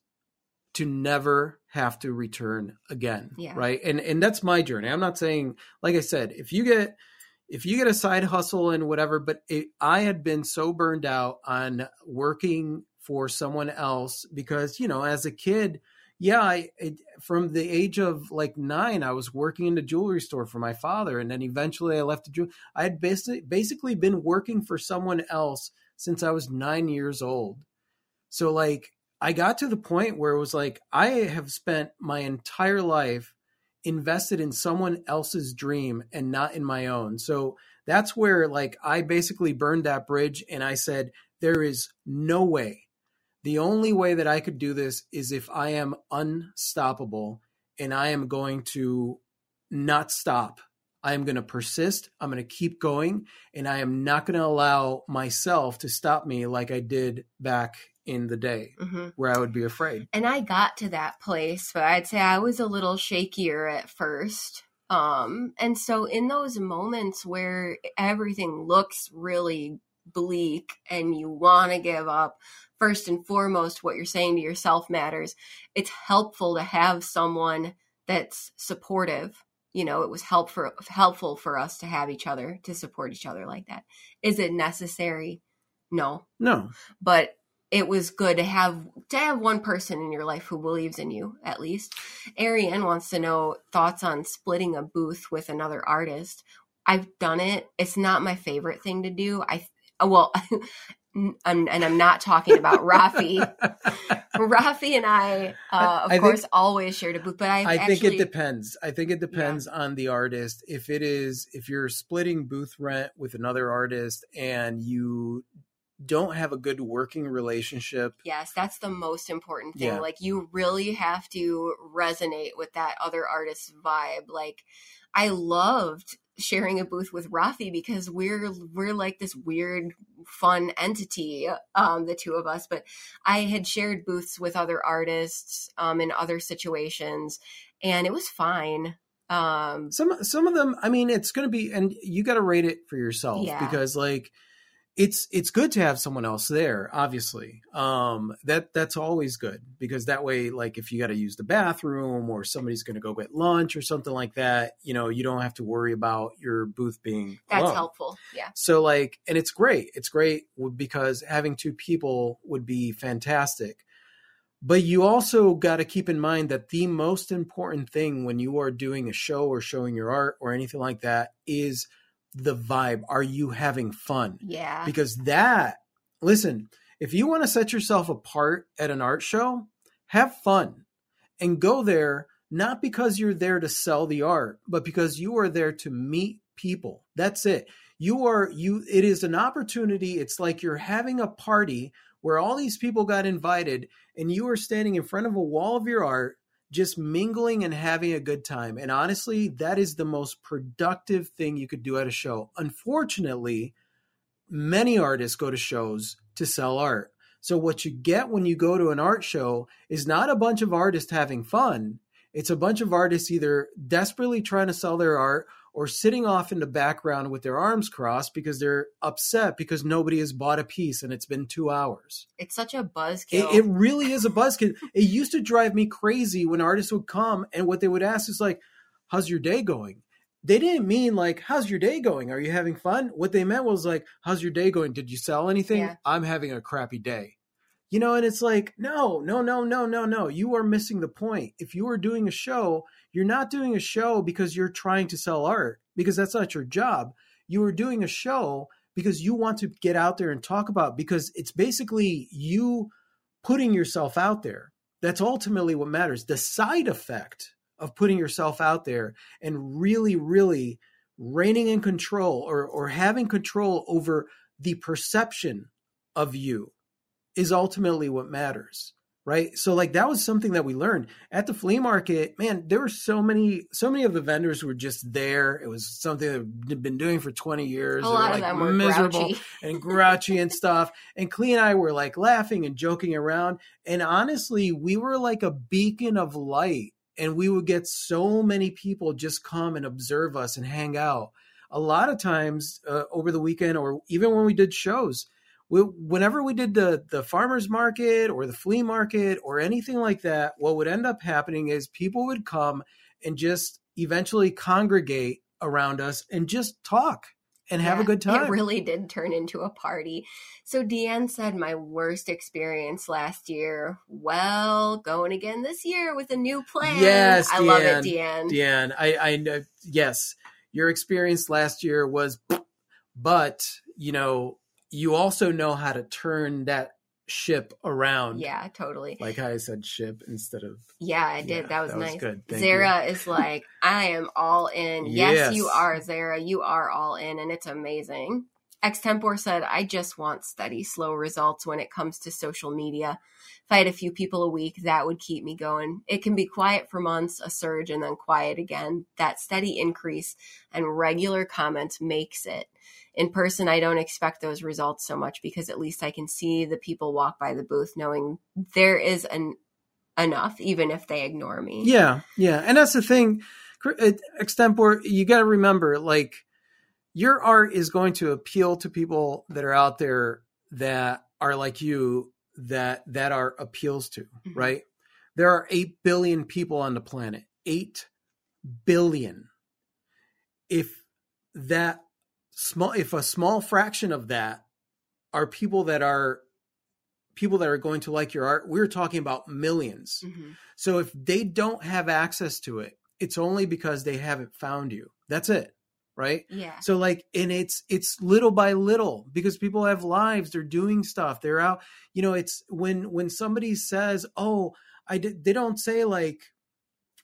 to never have to return again. Yeah. Right. And and that's my journey. I'm not saying, like I said, if you get if you get a side hustle and whatever, but it, I had been so burned out on working for someone else because you know, as a kid, yeah, I it, from the age of like nine, I was working in the jewelry store for my father, and then eventually I left the jewelry. I had basically basically been working for someone else since I was nine years old. So like I got to the point where it was like I have spent my entire life invested in someone else's dream and not in my own. So that's where like I basically burned that bridge and I said there is no way the only way that I could do this is if I am unstoppable and I am going to not stop. I am going to persist. I'm going to keep going and I am not going to allow myself to stop me like I did back in the day mhm. where I would be afraid. and I got to that place, but I'd say I was a little shakier at first. Um, and so in those moments where everything looks really bleak and you want to give up, first and foremost, what you're saying to yourself matters. It's helpful to have someone that's supportive. You know, it was helpful helpful for us to have each other to support each other like that. Is it necessary? No, No. but it was good to have to have one person in your life who believes in you at least. Ariane wants to know thoughts on splitting a booth with another artist. I've done it. It's not my favorite thing to do. I well, I'm, and I'm not talking about Rafi. Rafi and I, uh, of I think- course, always shared a booth, but I've I actually, think it depends. I think it depends on the artist. If it is, if you're splitting booth rent with another artist and you don't have a good working relationship, Yes, that's the most important thing. Yeah. Like you really have to resonate with that other artist's vibe. Like I loved sharing a booth with Rafi because we're we're like this weird fun entity um the two of us but I had shared booths with other artists um in other situations and it was fine um some some of them, I mean, it's going to be, and you got to rate it for yourself Yeah. because like it's it's good to have someone else there obviously um that that's always good because that way like if you got to use the bathroom or somebody's going to go get lunch or something like that you know you don't have to worry about your booth being that's alone. helpful yeah So like, and it's great. It's great because having two people would be fantastic. But you also got to keep in mind that the most important thing when you are doing a show or showing your art or anything like that is the vibe. Are you having fun? yeah Because that, listen, if you want to set yourself apart at an art show, have fun and go there not because you're there to sell the art, but because you are there to meet people. That's it. You are you it is an opportunity. It's like you're having a party where all these people got invited and you are standing in front of a wall of your art just mingling and having a good time. And honestly, that is the most productive thing you could do at a show. Unfortunately, many artists go to shows to sell art. So what you get when you go to an art show is not a bunch of artists having fun. It's a bunch of artists either desperately trying to sell their art or sitting off in the background with their arms crossed because they're upset because nobody has bought a piece and it's been two hours. it's such a buzzkill It, it really is a buzzkill. it used to drive me crazy when artists would come and what they would ask is like, "How's your day going?" they didn't mean like, how's your day going? Are you having fun? What they meant was like, how's your day going? Did you sell anything? Yeah. I'm having a crappy day. You know, and it's like, no, no, no, no, no, no. You are missing the point. If you are doing a show, you're not doing a show because you're trying to sell art, because that's not your job. You are doing a show because you want to get out there and talk about because it's basically you putting yourself out there. That's ultimately what matters. The side effect of putting yourself out there and really, really reigning in control or, or having control over the perception of you is ultimately what matters right so like that was something that we learned at the flea market man there were so many so many of the vendors were just there it was something that they've been doing for 20 years A lot of like, them were miserable grouchy. and grouchy and stuff. And Klee and I were like laughing and joking around. And honestly, we were like a beacon of light. And we would get so many people just come and observe us and hang out. A lot of times uh, over the weekend, or even when we did shows, we, whenever we did the the farmers market or the flea market or anything like that, what would end up happening is people would come and just eventually congregate around us and just talk and have a good time. It really did turn into a party. So Deanne said my worst experience last year. Well, going again this year with a new plan. Yes, I love it, Deanne. Deanne. Deanne, I, I know. Yes, your experience last year was, but you know, you also know how to turn that ship around. Yeah, totally. like I said ship instead of. Yeah, I did. Yeah, that was that was nice. good. Thank Zara is like, I am all in. Yes, Yes. you are, Zara. You are all in, and it's amazing. Extempore said, I just want steady, slow results when it comes to social media. If I had a few people a week, that would keep me going. It can be quiet for months, a surge, and then quiet again. That steady increase and regular comments makes it. In person, I don't expect those results so much because at least I can see the people walk by the booth knowing there is an enough, even if they ignore me. Yeah, yeah, and that's the thing. Uh, Extempore, you got to remember, like your art is going to appeal to people that are out there that are like you that that art appeals to, Mhm. right? There are 8 billion people on the planet. 8 billion. If that small if a small fraction of that are people that are people that are going to like your art, we're talking about 1000000s Mhm. so if they don't have access to it, it's only because they haven't found you. That's it. Right? Yeah. So like and it's it's little by little because people have lives, they're doing stuff. They're out, you know, it's when when somebody says, "Oh, I did they don't say like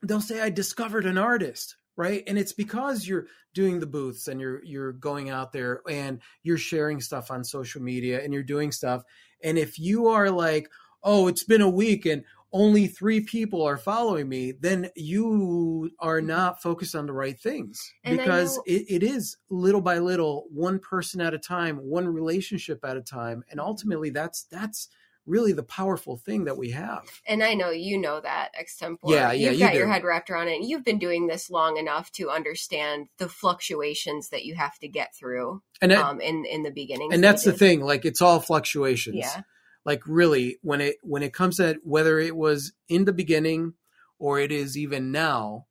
they'll say I discovered an artist." Right? And it's because you're doing the booths and you're you're going out there and you're sharing stuff on social media and you're doing stuff. And if you are like, "Oh, it's been a week and only three people are following me, then you are mm-hmm. not focused on the right things And because know- it, it is little by little, one person at a time, one relationship at a time, and ultimately that's that's really the powerful thing that we have. And I know you know that extempore. Yeah, yeah, You've you got your head wrapped around it. And you've been doing this long enough to understand the fluctuations that you have to get through And that, um, in in the beginning. and that's the thing, like it's all fluctuations. Yeah. Like really, when it when it comes to whether it was in the beginning or it is even now,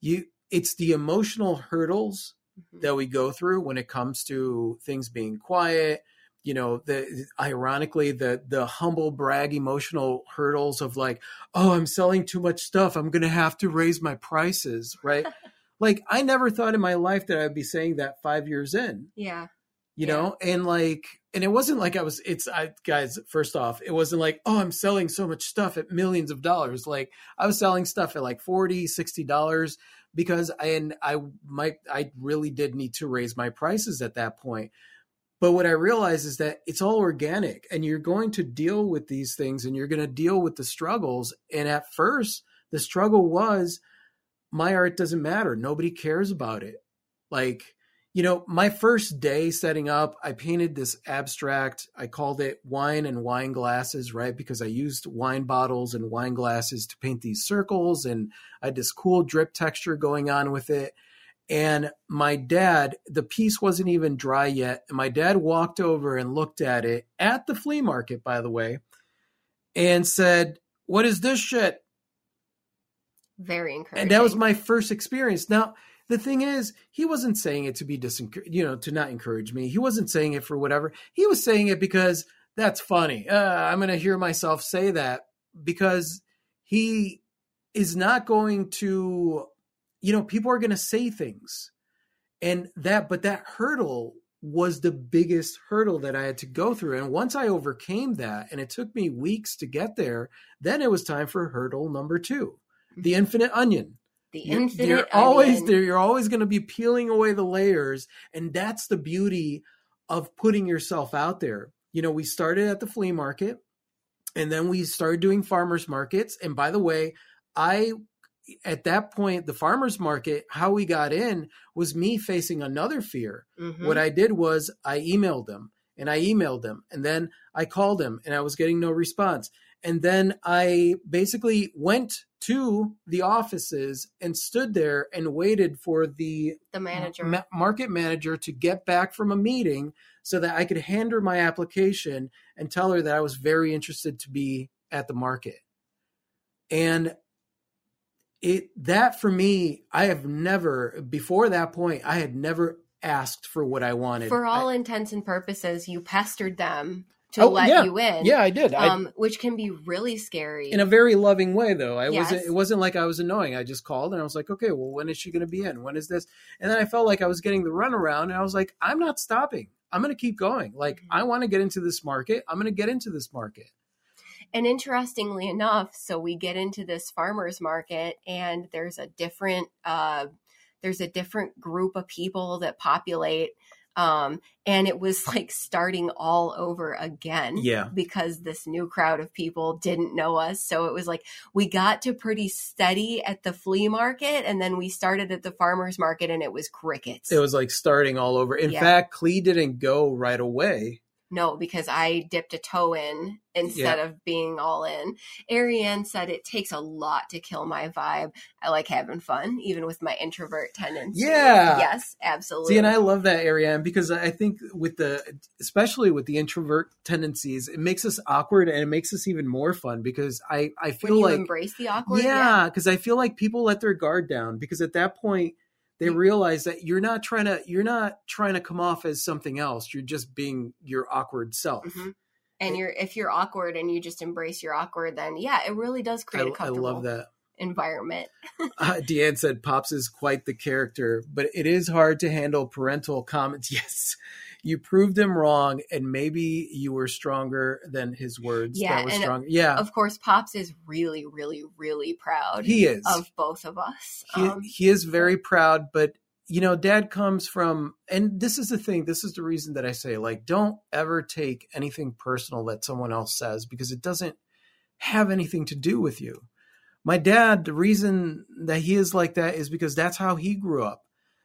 you it's the emotional hurdles Mhm. that we go through when it comes to things being quiet you know the ironically the the humble brag emotional hurdles of like oh i'm selling too much stuff. I'm gonna have to raise my prices right? Like i never thought in my life that i'd be saying that five years in Yeah. you Yeah. know? And like and it wasn't like i was it's i guys first off it wasn't like oh i'm selling so much stuff at millions of dollars. Like i was selling stuff at like 40 60 dollars because I, and i might i really did need to raise my prices at that point but what i realize is that it's all organic and you're going to deal with these things and you're going to deal with the struggles and at first the struggle was my art doesn't matter nobody cares about it like you know, my first day setting up, I painted this abstract. I called it wine and wine glasses, right? Because I used wine bottles and wine glasses to paint these circles, and I had this cool drip texture going on with it. And my dad, the piece wasn't even dry yet. And my dad walked over and looked at it at the flea market, by the way, and said, What is this shit? Very encouraging. and that was my first experience now the thing is, he wasn't saying it to be disencouraged, you know, to not encourage me. He wasn't saying it for whatever. He was saying it because that's funny. Uh, I'm going to hear myself say that because he is not going to, you know, people are going to say things. And that, but that hurdle was the biggest hurdle that I had to go through. And once I overcame that, and it took me weeks to get there, then it was time for hurdle number two the Mm-hmm. infinite onion. The You're, infinite you're always onion. there. You're always going to be peeling away the layers, and that's the beauty of putting yourself out there. You know, we started at the flea market, and then we started doing farmers markets. And by the way, I at that point the farmers market how we got in was me facing another fear Mhm. what I did was I emailed them and I emailed them and then I called them and I was getting no response. And then I basically went to the offices and stood there and waited for the the manager. ma- market manager to get back from a meeting so that I could hand her my application and tell her that I was very interested to be at the market. And it that for me, I have never before that point, I had never asked for what I wanted. For all I- intents and purposes, you pestered them to Oh, let yeah. you in. yeah, I did. I, Um, which can be really scary. in a very loving way though. I wasn't it wasn't like I was annoying. I just called and I was like, "Okay, well when is she going to be in? When is this?" And then I felt like I was getting the runaround and I was like, "I'm not stopping. I'm going to keep going. Like Mhm. I want to get into this market. I'm going to get into this market." And interestingly enough, so we get into this farmers market, and there's a different uh, there's a different group of people that populate, um, and it was like starting all over again. Yeah. because this new crowd of people didn't know us. So it was like we got to pretty steady at the flea market, and then we started at the farmers market, and it was crickets. It was like starting all over. In Yeah. fact, Klee didn't go right away. No, because I dipped a toe in instead of being all in. Ariane said it takes a lot to kill my vibe. I like having fun, even with my introvert tendencies. Yeah. Yes, absolutely. See, and I love that Ariane, because I think with the, especially with the introvert tendencies, it makes us awkward and it makes us even more fun because I, I feel you like embrace the awkward. yeah because i feel like people let their guard down because at that point they realize that you're not trying to you're not trying to come off as something else. You're just being your awkward self. Mhm. And you're if you're awkward and you just embrace your awkward, then yeah, it really does I, create a I comfortable love that. environment. uh, deanne said pops is quite the character but it is hard to handle parental comments. Yes you proved him wrong and maybe you were stronger than his words Yeah, that was and strong yeah. Of course, Pops is really, really, really proud he is. of both of us. he, Um, he is very proud but you know dad comes from and this is the thing this is the reason that i say like don't ever take anything personal that someone else says because it doesn't have anything to do with you. My dad the reason that he is like that is because that's how he grew up.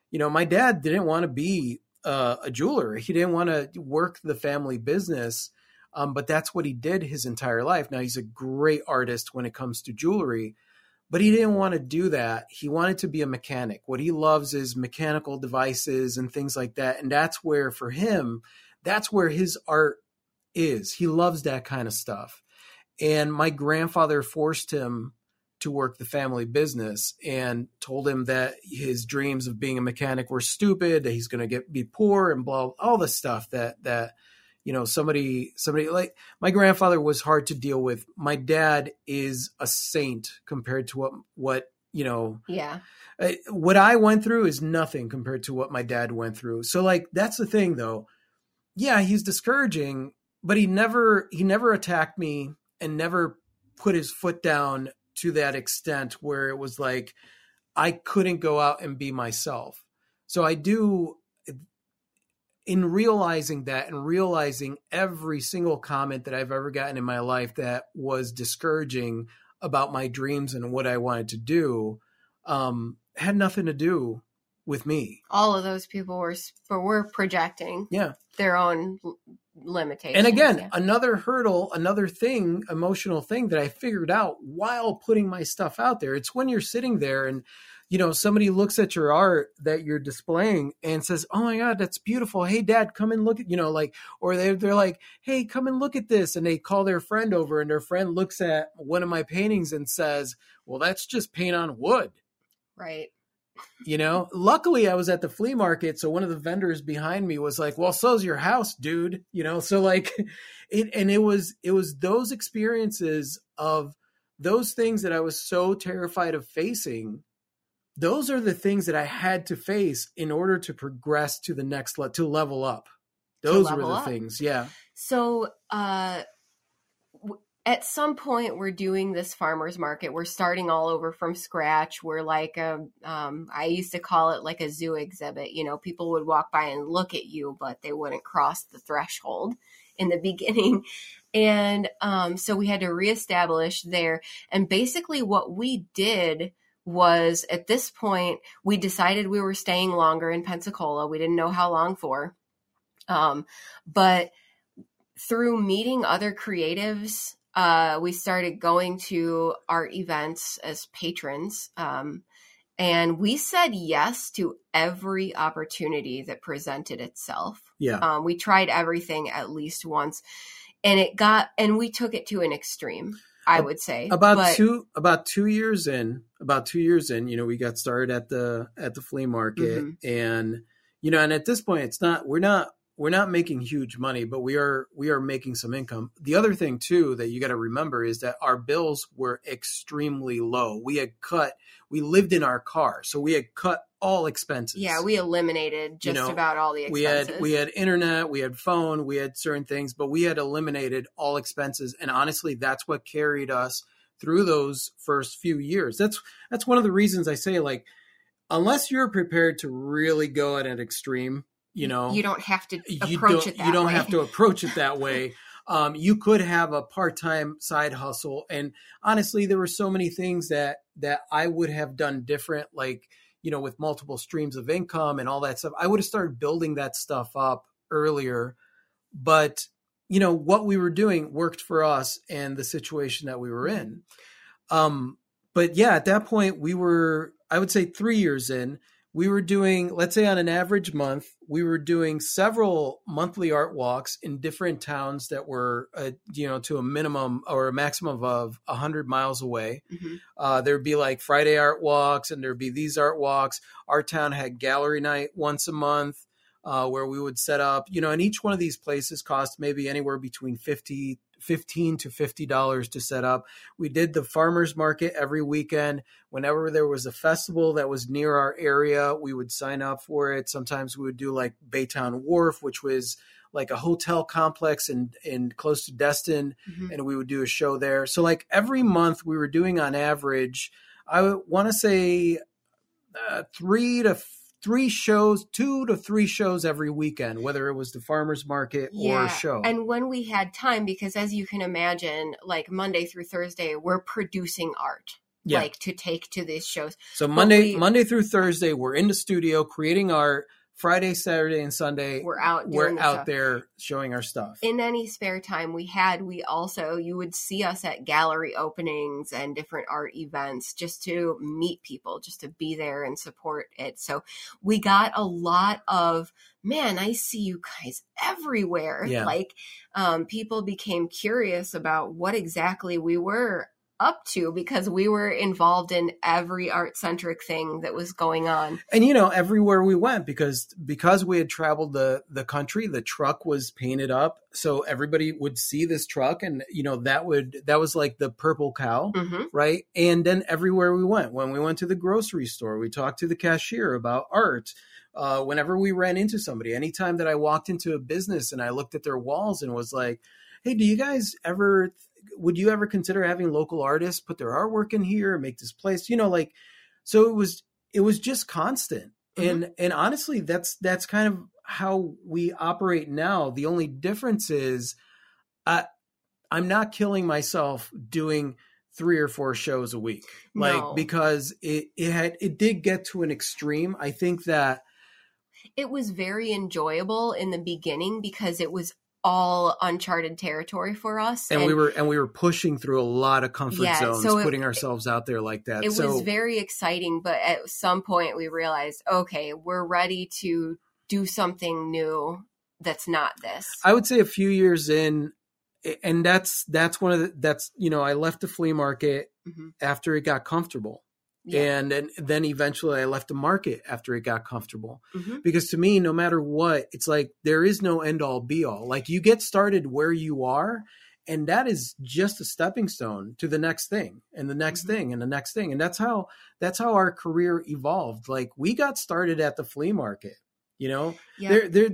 You know my dad didn't want to be uh, a jeweler he didn't want to work the family business um, but that's what he did his entire life now he's a great artist when it comes to jewelry but he didn't want to do that. He wanted to be a mechanic. What he loves is mechanical devices and things like that. And that's where, for him, that's where his art is. He loves that kind of stuff. And my grandfather forced him to work the family business and told him that his dreams of being a mechanic were stupid, that he's going to get be poor and blah all the stuff that that you know somebody somebody like my grandfather was hard to deal with. My dad is a saint compared to what what you know yeah. uh, what I went through is nothing compared to what my dad went through. So like that's the thing though. Yeah, he's discouraging, but he never he never attacked me and never put his foot down to that extent where it was like I couldn't go out and be myself. So I do in realizing that and realizing every single comment that I've ever gotten in my life that was discouraging about my dreams and what I wanted to do um, had nothing to do with me. All of those people were were projecting Yeah. their own limitations. And again, yeah. another hurdle, another thing, emotional thing that I figured out while putting my stuff out there. It's when you're sitting there and you know somebody looks at your art that you're displaying and says, "Oh my god, that's beautiful. Hey dad, come and look at, you know, like or they they're like, "Hey, come and look at this." And they call their friend over and their friend looks at one of my paintings and says, "Well, that's just paint on wood." right. You know? Luckily i was at the flea market so one of the vendors behind me was like well so's your house dude you know? So like it and it was it was those experiences of those things that i was so terrified of facing those are the things that i had to face in order to progress to the next le- to level up. Those were the up. things yeah. So, uh, at some point, we're doing this farmers market. We're starting all over from scratch. We're like a, um, I used to call it like a zoo exhibit. You know, people would walk by and look at you, but they wouldn't cross the threshold in the beginning. And um, so we had to reestablish there. And basically, what we did was at this point, we decided we were staying longer in Pensacola. We didn't know how long for. Um, but through meeting other creatives, uh, we started going to art events as patrons. Um, and we said yes to every opportunity that presented itself. yeah Um, we tried everything at least once, and it got, and we took it to an extreme. I would say about But- two about two years in about two years in you know we got started at the at the flea market Mhm. and you know and at this point it's not we're not we're not making huge money but we are we are making some income. The other thing too that you got to remember is that our bills were extremely low. We had cut we lived in our car so we had cut all expenses. Yeah, we eliminated just know, about all the expenses. we had we had internet we had phone we had certain things but we had eliminated all expenses and honestly that's what carried us through those first few years. That's that's one of the reasons i say like unless you're prepared to really go at an extreme you know you don't have to you approach don't it that you don't way. have to approach it that way. Um, you could have a part-time side hustle and honestly there were so many things that that i would have done different like you know with multiple streams of income and all that stuff i would have started building that stuff up earlier. But you know what we were doing worked for us and the situation that we were in. Um but yeah at that point we were i would say 3 years in we were doing let's say on an average month we were doing several monthly art walks in different towns that were uh, you know to a minimum or a maximum of 100 miles away Mhm. uh, there'd be like friday art walks and there'd be these art walks our town had gallery night once a month uh, where we would set up you know and each one of these places cost maybe anywhere between 50 15 to 50 dollars to set up. We did the farmers market every weekend. Whenever there was a festival that was near our area we would sign up for it. Sometimes we would do like Baytowne Wharf which was like a hotel complex in in close to destin Mhm. and we would do a show there. So like every month we were doing on average i want to say uh, three to three shows two to three shows every weekend whether it was the farmers market or a show And when we had time, because as you can imagine, like Monday through Thursday, we're producing art, yeah like to take to these shows. So Monday, we- Monday through Thursday, we're in the studio creating art. Friday, Saturday, and Sunday, We're out. We're out stuff. there showing our stuff. In any spare time we had, we also you would see us at gallery openings and different art events just to meet people, just to be there and support it. So we got a lot of man, I see you guys everywhere. Yeah. Like um, people became curious about what exactly we were up to because we were involved in every art centric thing that was going on. and you know, everywhere we went, because because we had traveled the the country, the truck was painted up, so everybody would see this truck, and you know that would that was like the purple cow. hmm right? And then everywhere we went, when we went to the grocery store, we talked to the cashier about art. Uh, whenever we ran into somebody, anytime that I walked into a business and I looked at their walls and was like, "Hey, do you guys ever? Would you ever consider having local artists put their artwork in here, make this place? You know, like." So it was it was just constant, mm-hmm. and and honestly, that's that's kind of how we operate now. The only difference is, I I'm not killing myself doing three or four shows a week like No. because it it had it did get to an extreme i think that It was very enjoyable in the beginning because it was all uncharted territory for us. and, we were and we were pushing through a lot of comfort Yeah, zones so it- putting ourselves out there like that it so was very exciting, but at some point we realized, okay, we're ready to do something new that's not this. i would say a few years in and that's that's one of the that's you know i left the flea market Mhm. after it got comfortable Yeah. And, and then eventually I left the market after it got comfortable. Mhm. Because to me, no matter what, it's like there is no end all be all. Like you get started where you are, and that is just a stepping stone to the next thing and the next Mhm. thing and the next thing. And that's how that's how our career evolved. Like we got started at the flea market, you know? Yeah. There there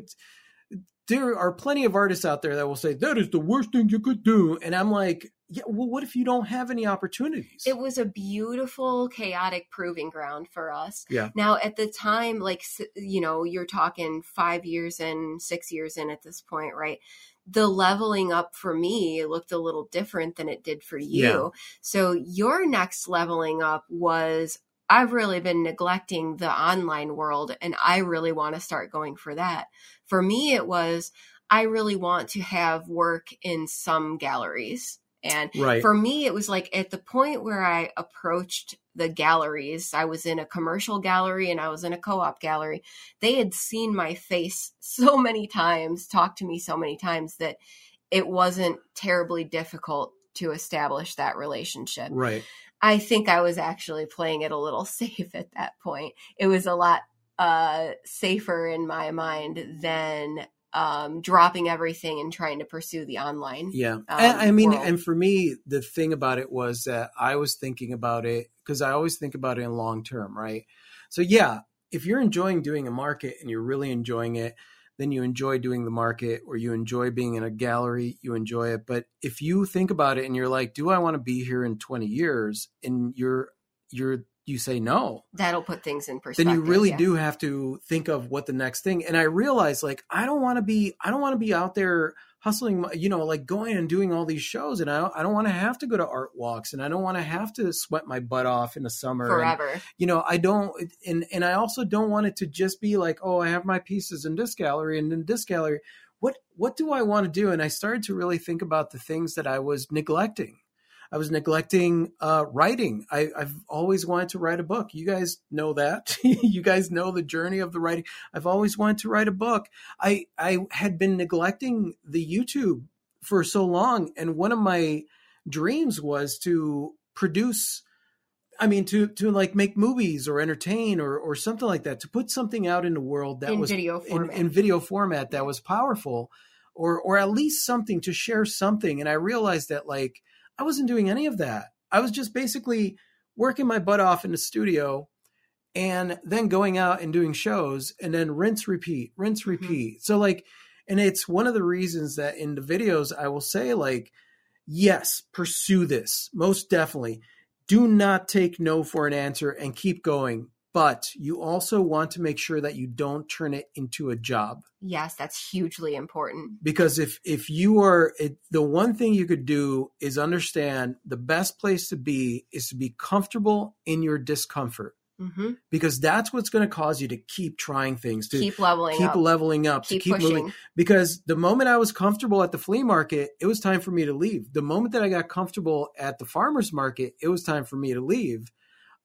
there are plenty of artists out there that will say that is the worst thing you could do. And I'm like, yeah, well, what if you don't have any opportunities? it was a beautiful chaotic proving ground for us Yeah. now at the time like you know you're talking five years in six years in at this point right the leveling up for me looked a little different than it did for you Yeah. so your next leveling up was i've really been neglecting the online world and i really want to start going for that for me it was i really want to have work in some galleries and right. for me it was like at the point where i approached the galleries i was in a commercial gallery and i was in a co-op gallery they had seen my face so many times talked to me so many times that it wasn't terribly difficult to establish that relationship right. i think i was actually playing it a little safe at that point it was a lot uh safer in my mind than um dropping everything and trying to pursue the online Yeah. And, I mean, world. and for me, the thing about it was that I was thinking about it because I always think about it in long term, right? So, yeah, if you're enjoying doing a market and you're really enjoying it, then you enjoy doing the market or you enjoy being in a gallery, you enjoy it. But if you think about it and you're like, do I want to be here in 20 years? And you're, you're, you say no, that'll put things in perspective. then you really yeah. do have to think of what the next thing and i realized like i don't want to be i don't want to be out there hustling you know like going and doing all these shows and i don't, I don't want to have to go to art walks and i don't want to have to sweat my butt off in the summer and, forever. you know i don't and and i also don't want it to just be like oh i have my pieces in this gallery and in this gallery what what do i want to do and i started to really think about the things that i was neglecting I was neglecting uh, writing. I, I've always wanted to write a book. You guys know that. you guys know the journey of the writing. I've always wanted to write a book. I I had been neglecting the YouTube for so long, and one of my dreams was to produce. I mean, to to like make movies or entertain or or something like that. To put something out in the world that In was video in, in video format that was powerful, or or at least something to share something. And I realized that like I wasn't doing any of that. I was just basically working my butt off in the studio and then going out and doing shows and then rinse, repeat, rinse, Mm-hmm. repeat. So, like, and it's one of the reasons that in the videos I will say, like, yes, pursue this. Most definitely. Do not take no for an answer and keep going. But you also want to make sure that you don't turn it into a job Yes, that's hugely important. because if if you are it, the one thing you could do is understand the best place to be is to be comfortable in your discomfort hmm because that's what's going to cause you to keep trying things to Keep leveling keep up. leveling up keep, to keep pushing. moving because the moment i was comfortable at the flea market it was time for me to leave the moment that i got comfortable at the farmers market it was time for me to leave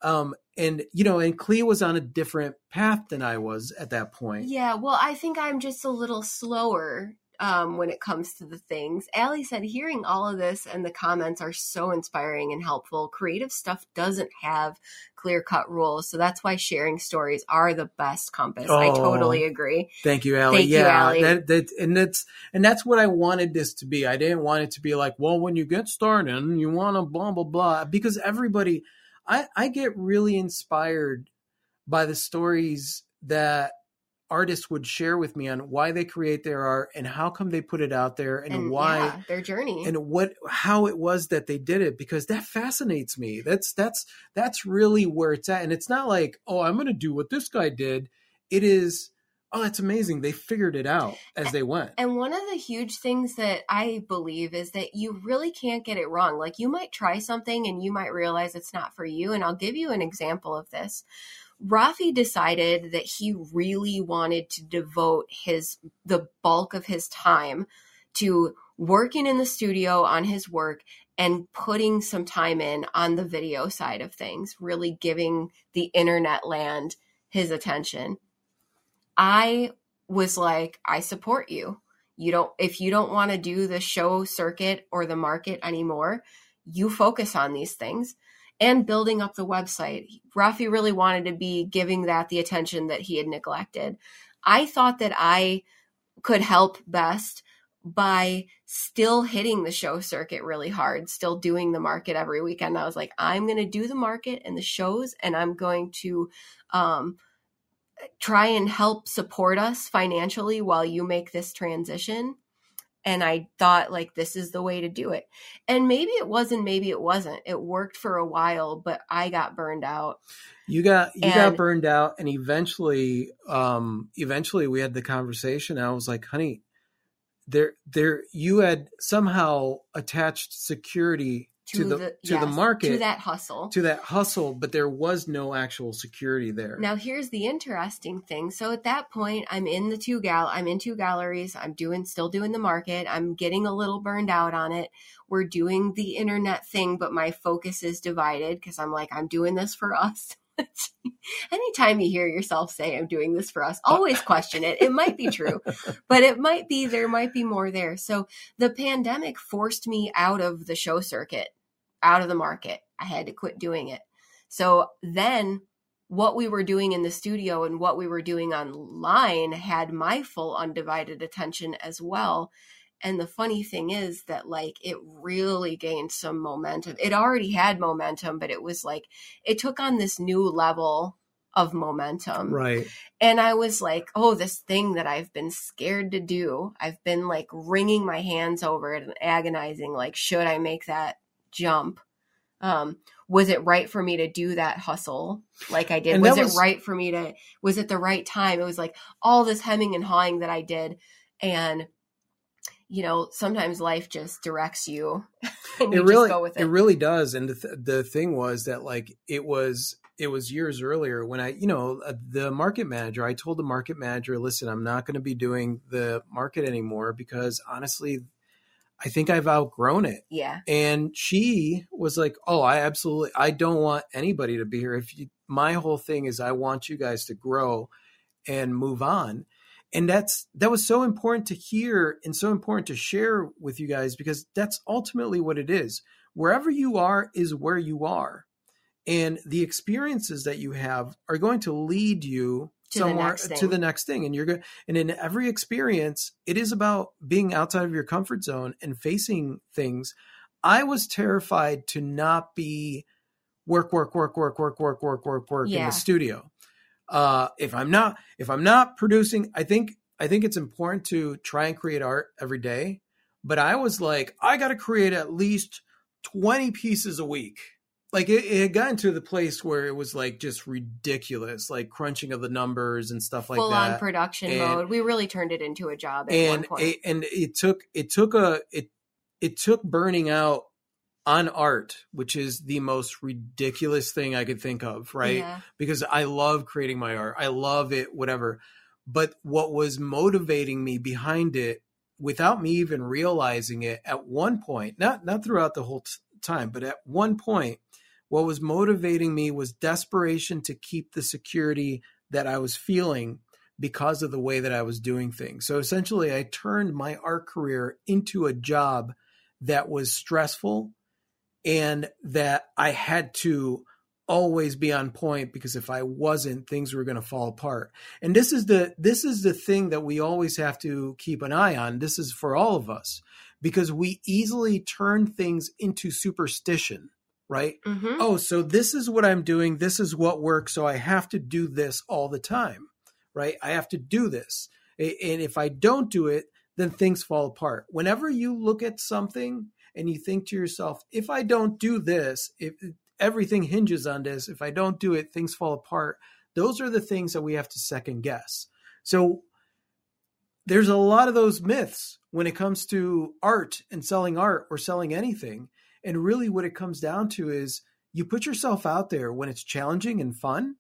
um and you know and Klee was on a different path than i was at that point Yeah, well, I think I'm just a little slower um, when it comes to the things. Allie said, hearing all of this and the comments are so inspiring and helpful. Creative stuff doesn't have clear cut rules. So that's why sharing stories are the best compass. I Oh. totally agree. Thank you, Allie. Thank you, yeah, Allie. That, that and that's and that's what I wanted this to be. I didn't want it to be like, well, when you get started, you want to blah blah blah. Because everybody, I I get really inspired by the stories that artists would share with me on why they create their art and how come they put it out there and, why yeah, their journey. and what how it was that they did it because that fascinates me. That's that's that's really where it's at. And it's not like oh i'm going to do what this guy did. It is oh that's amazing they figured it out as they went And one of the huge things that I believe is that you really can't get it wrong. Like you might try something and you might realize it's not for you. And I'll give you an example of this. Rafi decided that he really wanted to devote his the bulk of his time to working in the studio on his work and putting some time in on the video side of things, really giving the internet land his attention. I was like, I support you. You don't, if you don't want to do the show circuit or the market anymore, you focus on these things. and building up the website. Rafi really wanted to be giving that the attention that he had neglected. I thought that I could help best by still hitting the show circuit really hard, still doing the market every weekend. I was like, I'm going to do the market and the shows, and I'm going to um, try and help support us financially while you make this transition. And I thought, like, this is the way to do it. And maybe it wasn't, maybe it wasn't. It worked for a while, but I got burned out. You got you And- got burned out, and eventually, um, eventually we had the conversation. And I was like, "Honey, there, there, you had somehow attached security to, the, to the market to that hustle. to that hustle, but there was no actual security there. Now here's the interesting thing. So at that point, I'm in the two gal I'm in two galleries. I'm doing still doing the market. I'm getting a little burned out on it. We're doing the internet thing, but my focus is divided because I'm like, I'm doing this for us. Anytime you hear yourself say I'm doing this for us, always question it. It might be true, but it might be there might be more there. So the pandemic forced me out of the show circuit, out of the market. I had to quit doing it. So then what we were doing in the studio and what we were doing online had my full undivided attention as well. And the funny thing is that like it really gained some momentum. It already had momentum, but it was like it took on this new level of momentum. right. And I was like, oh, this thing that I've been scared to do. I've been like wringing my hands over it and agonizing, like, should I make that jump? Um, was it right for me to do that hustle like I did? And Was it right for me to, was it the right time? It was like all this hemming and hawing that I did. And, you know, sometimes life just directs you and you it really go with it. it really does and the, th- the thing was that like it was it was years earlier when i you know uh, the market manager i told the market manager listen i'm not going to be doing the market anymore because honestly i think i've outgrown it. Yeah. and she was like oh i absolutely i don't want anybody to be here. If you my whole thing is i want you guys to grow and move on. And that's that was so important to hear and so important to share with you guys because that's ultimately what it is. Wherever you are is where you are. And the experiences that you have are going to lead you To the somewhere next to the next thing and you're going and in every experience it is about being outside of your comfort zone and facing things. I was terrified to not be work work work work work work work work work in the studio. Uh if i'm not if i'm not producing i think i think it's important to try and create art every day but i was like i got to create at least 20 pieces a week like it, it had gotten to the place where it was like just ridiculous like crunching of the numbers and stuff like Full that on production And- mode. We really turned it into a job at and one point. it, and it took it took a it it took burning out on art which is the most ridiculous thing i could think of right Yeah. because i love creating my art i love it whatever but what was motivating me behind it without me even realizing it at one point not not throughout the whole t- time but at one point what was motivating me was desperation to keep the security that i was feeling because of the way that I was doing things. So essentially, I turned my art career into a job that was stressful and that I had to always be on point because if I wasn't things were going to fall apart. And this is the this is the thing that we always have to keep an eye on. This is for all of us because we easily turn things into superstition, right? Mhm. oh, so this is what I'm doing. This is what works. So I have to do this all the time, right? I have to do this. And if I don't do it, then things fall apart. Whenever you look at something and you think to yourself, if I don't do this, if everything hinges on this, if I don't do it, things fall apart. Those are the things that we have to second guess. So there's a lot of those myths when it comes to art and selling art or selling anything. And really, what it comes down to is you put yourself out there when it's challenging and fun.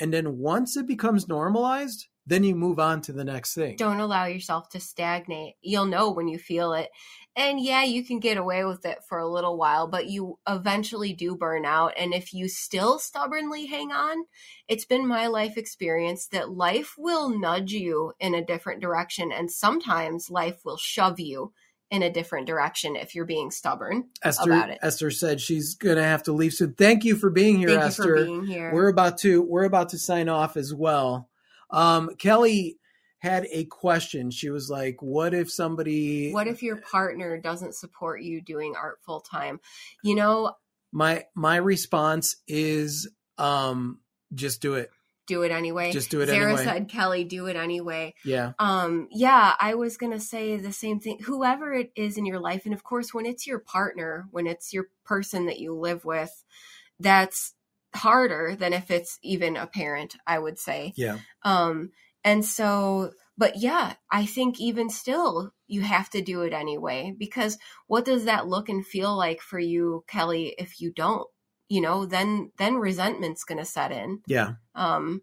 And then once it becomes normalized, then you move on to the next thing. Don't allow yourself to stagnate. You'll know when you feel it. And yeah, you can get away with it for a little while, but you eventually do burn out. And if you still stubbornly hang on, it's been my life experience that life will nudge you in a different direction. And sometimes life will shove you in a different direction if you're being stubborn Esther, about it. Esther said she's gonna have to leave soon. Thank you for being here, Thank Esther. you for being here. We're about to we're about to sign off as well. Um, Kelly had a question. She was like, "What if somebody? what if your partner doesn't support you doing art full time? You know, my my response is, um, just do it. Do it anyway. Just do it Sarah anyway. said, Kelly, do it anyway. Yeah, Um, yeah, I was gonna say the same thing. Whoever it is in your life, and of course, when it's your partner, when it's your person that you live with, that's harder than if it's even a parent. I would say. yeah, Um, and so, but yeah, I think even still, you have to do it anyway because what does that look and feel like for you, Kelly, if you don't? You know, then then resentment's gonna set in. yeah. Um,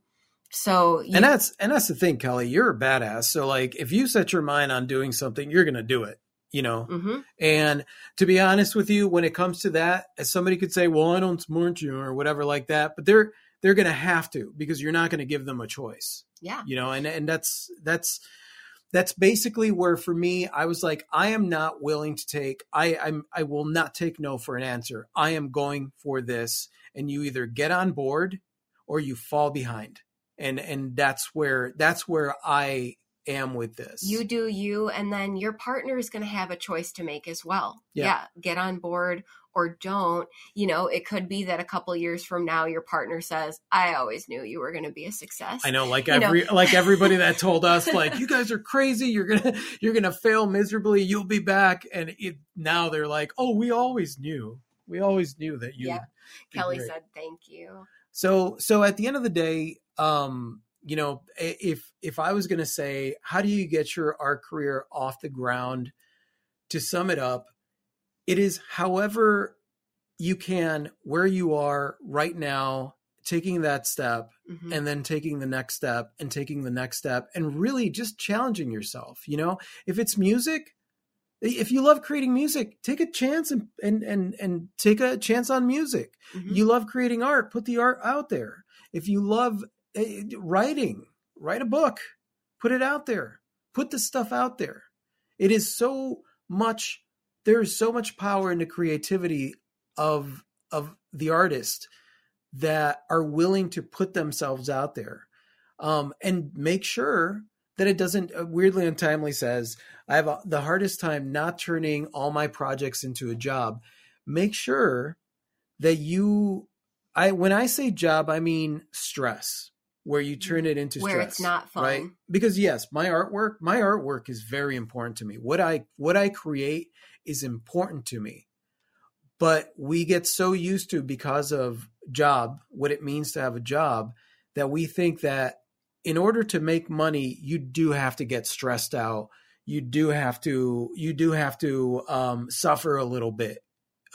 so you, and that's and that's the thing, Kelly. You're a badass. So like, if you set your mind on doing something, you're gonna do it. You know. Mhm. And to be honest with you, when it comes to that, as somebody could say, "Well, I don't support you" or whatever like that, but they're they're going to have to because you're not going to give them a choice, yeah, you know. And and that's that's that's basically where for me, I was like, I am not willing to take. I I'm I will not take no for an answer. I am going for this, and you either get on board or you fall behind. And and that's where that's where I am with this. you do you, and then your partner is going to have a choice to make as well. Yeah. Yeah. get on board or don't. You know, it could be that a couple years from now, your partner says, "I always knew you were going to be a success." I know, like You know. every like everybody that told us, like you guys are crazy. You're gonna you're gonna fail miserably. You'll be back, and it, now they're like, oh, we always knew. We always knew that you. Yeah. Kelly great. said, "Thank you." So so at the end of the day, um, you know, if if I was gonna say, how do you get your art career off the ground? To sum it up, it is however you can where you are right now, taking that step Mhm. and then taking the next step and taking the next step and really just challenging yourself you know? If it's music if you love creating music take a chance and and and, and take a chance on music. Mhm. you love creating art put the art out there. If you love uh, writing write a book put it out there. Put the stuff out there. It is so much there's so much power in the creativity of of the artist that are willing to put themselves out there um, and make sure that it doesn't uh, weirdly untimely says i have a, the hardest time not turning all my projects into a job. Make sure that you i when i say job i mean stress where you turn it into Where stress it's not fun. right because yes my artwork my artwork is very important to me. What i what i create is important to me. But we get so used to because of job what it means to have a job that we think that in order to make money you do have to get stressed out. You do have to you do have to um, suffer a little bit.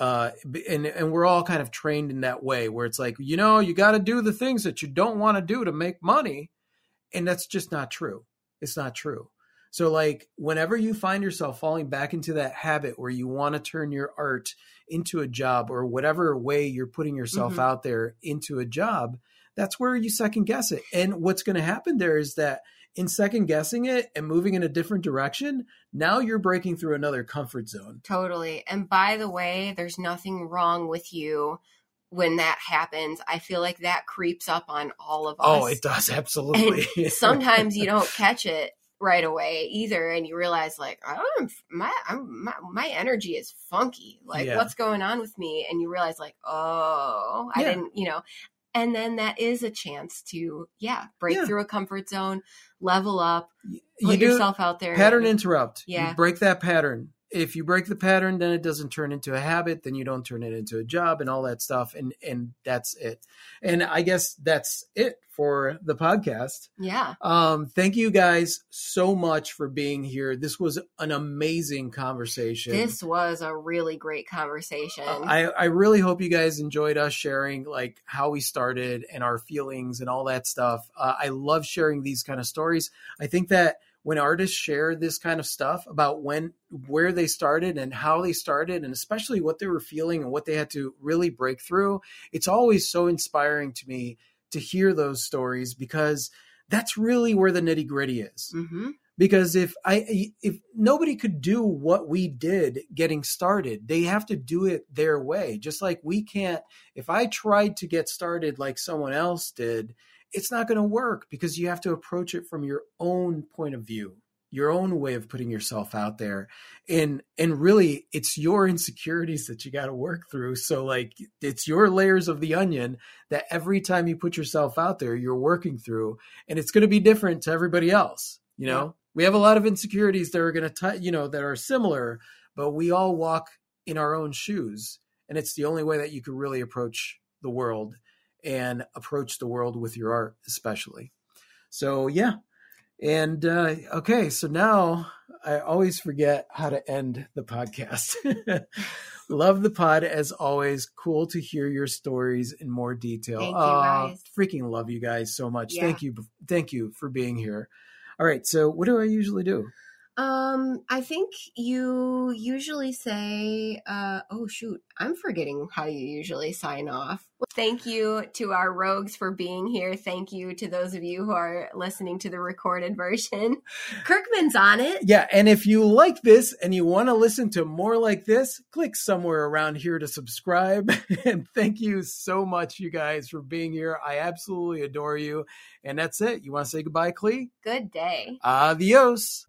Uh, and and we're all kind of trained in that way where it's like you know you got to do the things that you don't want to do to make money. And that's just not true. It's not true so like whenever you find yourself falling back into that habit where you want to turn your art into a job or whatever way you're putting yourself Mhm. out there into a job that's where you second guess it and what's going to happen there is that in second guessing it and moving in a different direction now you're breaking through another comfort zone Totally. And by the way, there's nothing wrong with you when that happens. I feel like that creeps up on all of us. oh it does absolutely Sometimes you don't catch it right away either and you realize like oh, I'm my I'm, my my energy is funky. Like Yeah. what's going on with me and you realize like oh, I Yeah. didn't, you know. And then that is a chance to yeah, break Yeah. through a comfort zone, level up, you put do yourself out there. pattern interrupt Yeah. you break that pattern if you break the pattern then it doesn't turn into a habit then you don't turn it into a job and all that stuff and and that's it and i guess that's it for the podcast yeah. um thank you guys so much for being here this was an amazing conversation This was a really great conversation. I, I really hope you guys enjoyed us sharing like how we started and our feelings and all that stuff. Uh, I love sharing these kind of stories. I think that when artists share this kind of stuff about when where they started and how they started and especially what they were feeling and what they had to really break through, it's always so inspiring to me to hear those stories because that's really where the nitty gritty is. Hmm because if i if nobody could do what we did getting started they have to do it their way. Just like we can't if i tried to get started like someone else did it's not going to work because you have to approach it from your own point of view your own way of putting yourself out there. And and really it's your insecurities that you got to work through. So like it's your layers of the onion that every time you put yourself out there you're working through. And it's going to be different to everybody else you know? Yeah. we have a lot of insecurities that are going to you know that are similar but we all walk in our own shoes. And it's the only way that you can really approach the world and approach the world with your art especially so yeah and uh, okay, so now I always forget how to end the podcast. Love the pod as always. Cool to hear your stories in more detail. Thank guys. freaking love you guys so much. Yeah. Thank you. Thank you for being here. All right, so what do I usually do? Um, I think you usually say, uh, oh shoot, I'm forgetting how you usually sign off. Thank you to our rogues for being here. Thank you to those of you who are listening to the recorded version. Kirkman's on it. Yeah, and if you like this and you want to listen to more like this, click somewhere around here to subscribe. and thank you so much, you guys, for being here. I absolutely adore you. And that's it. You want to say goodbye, Klee? Good day. Adios.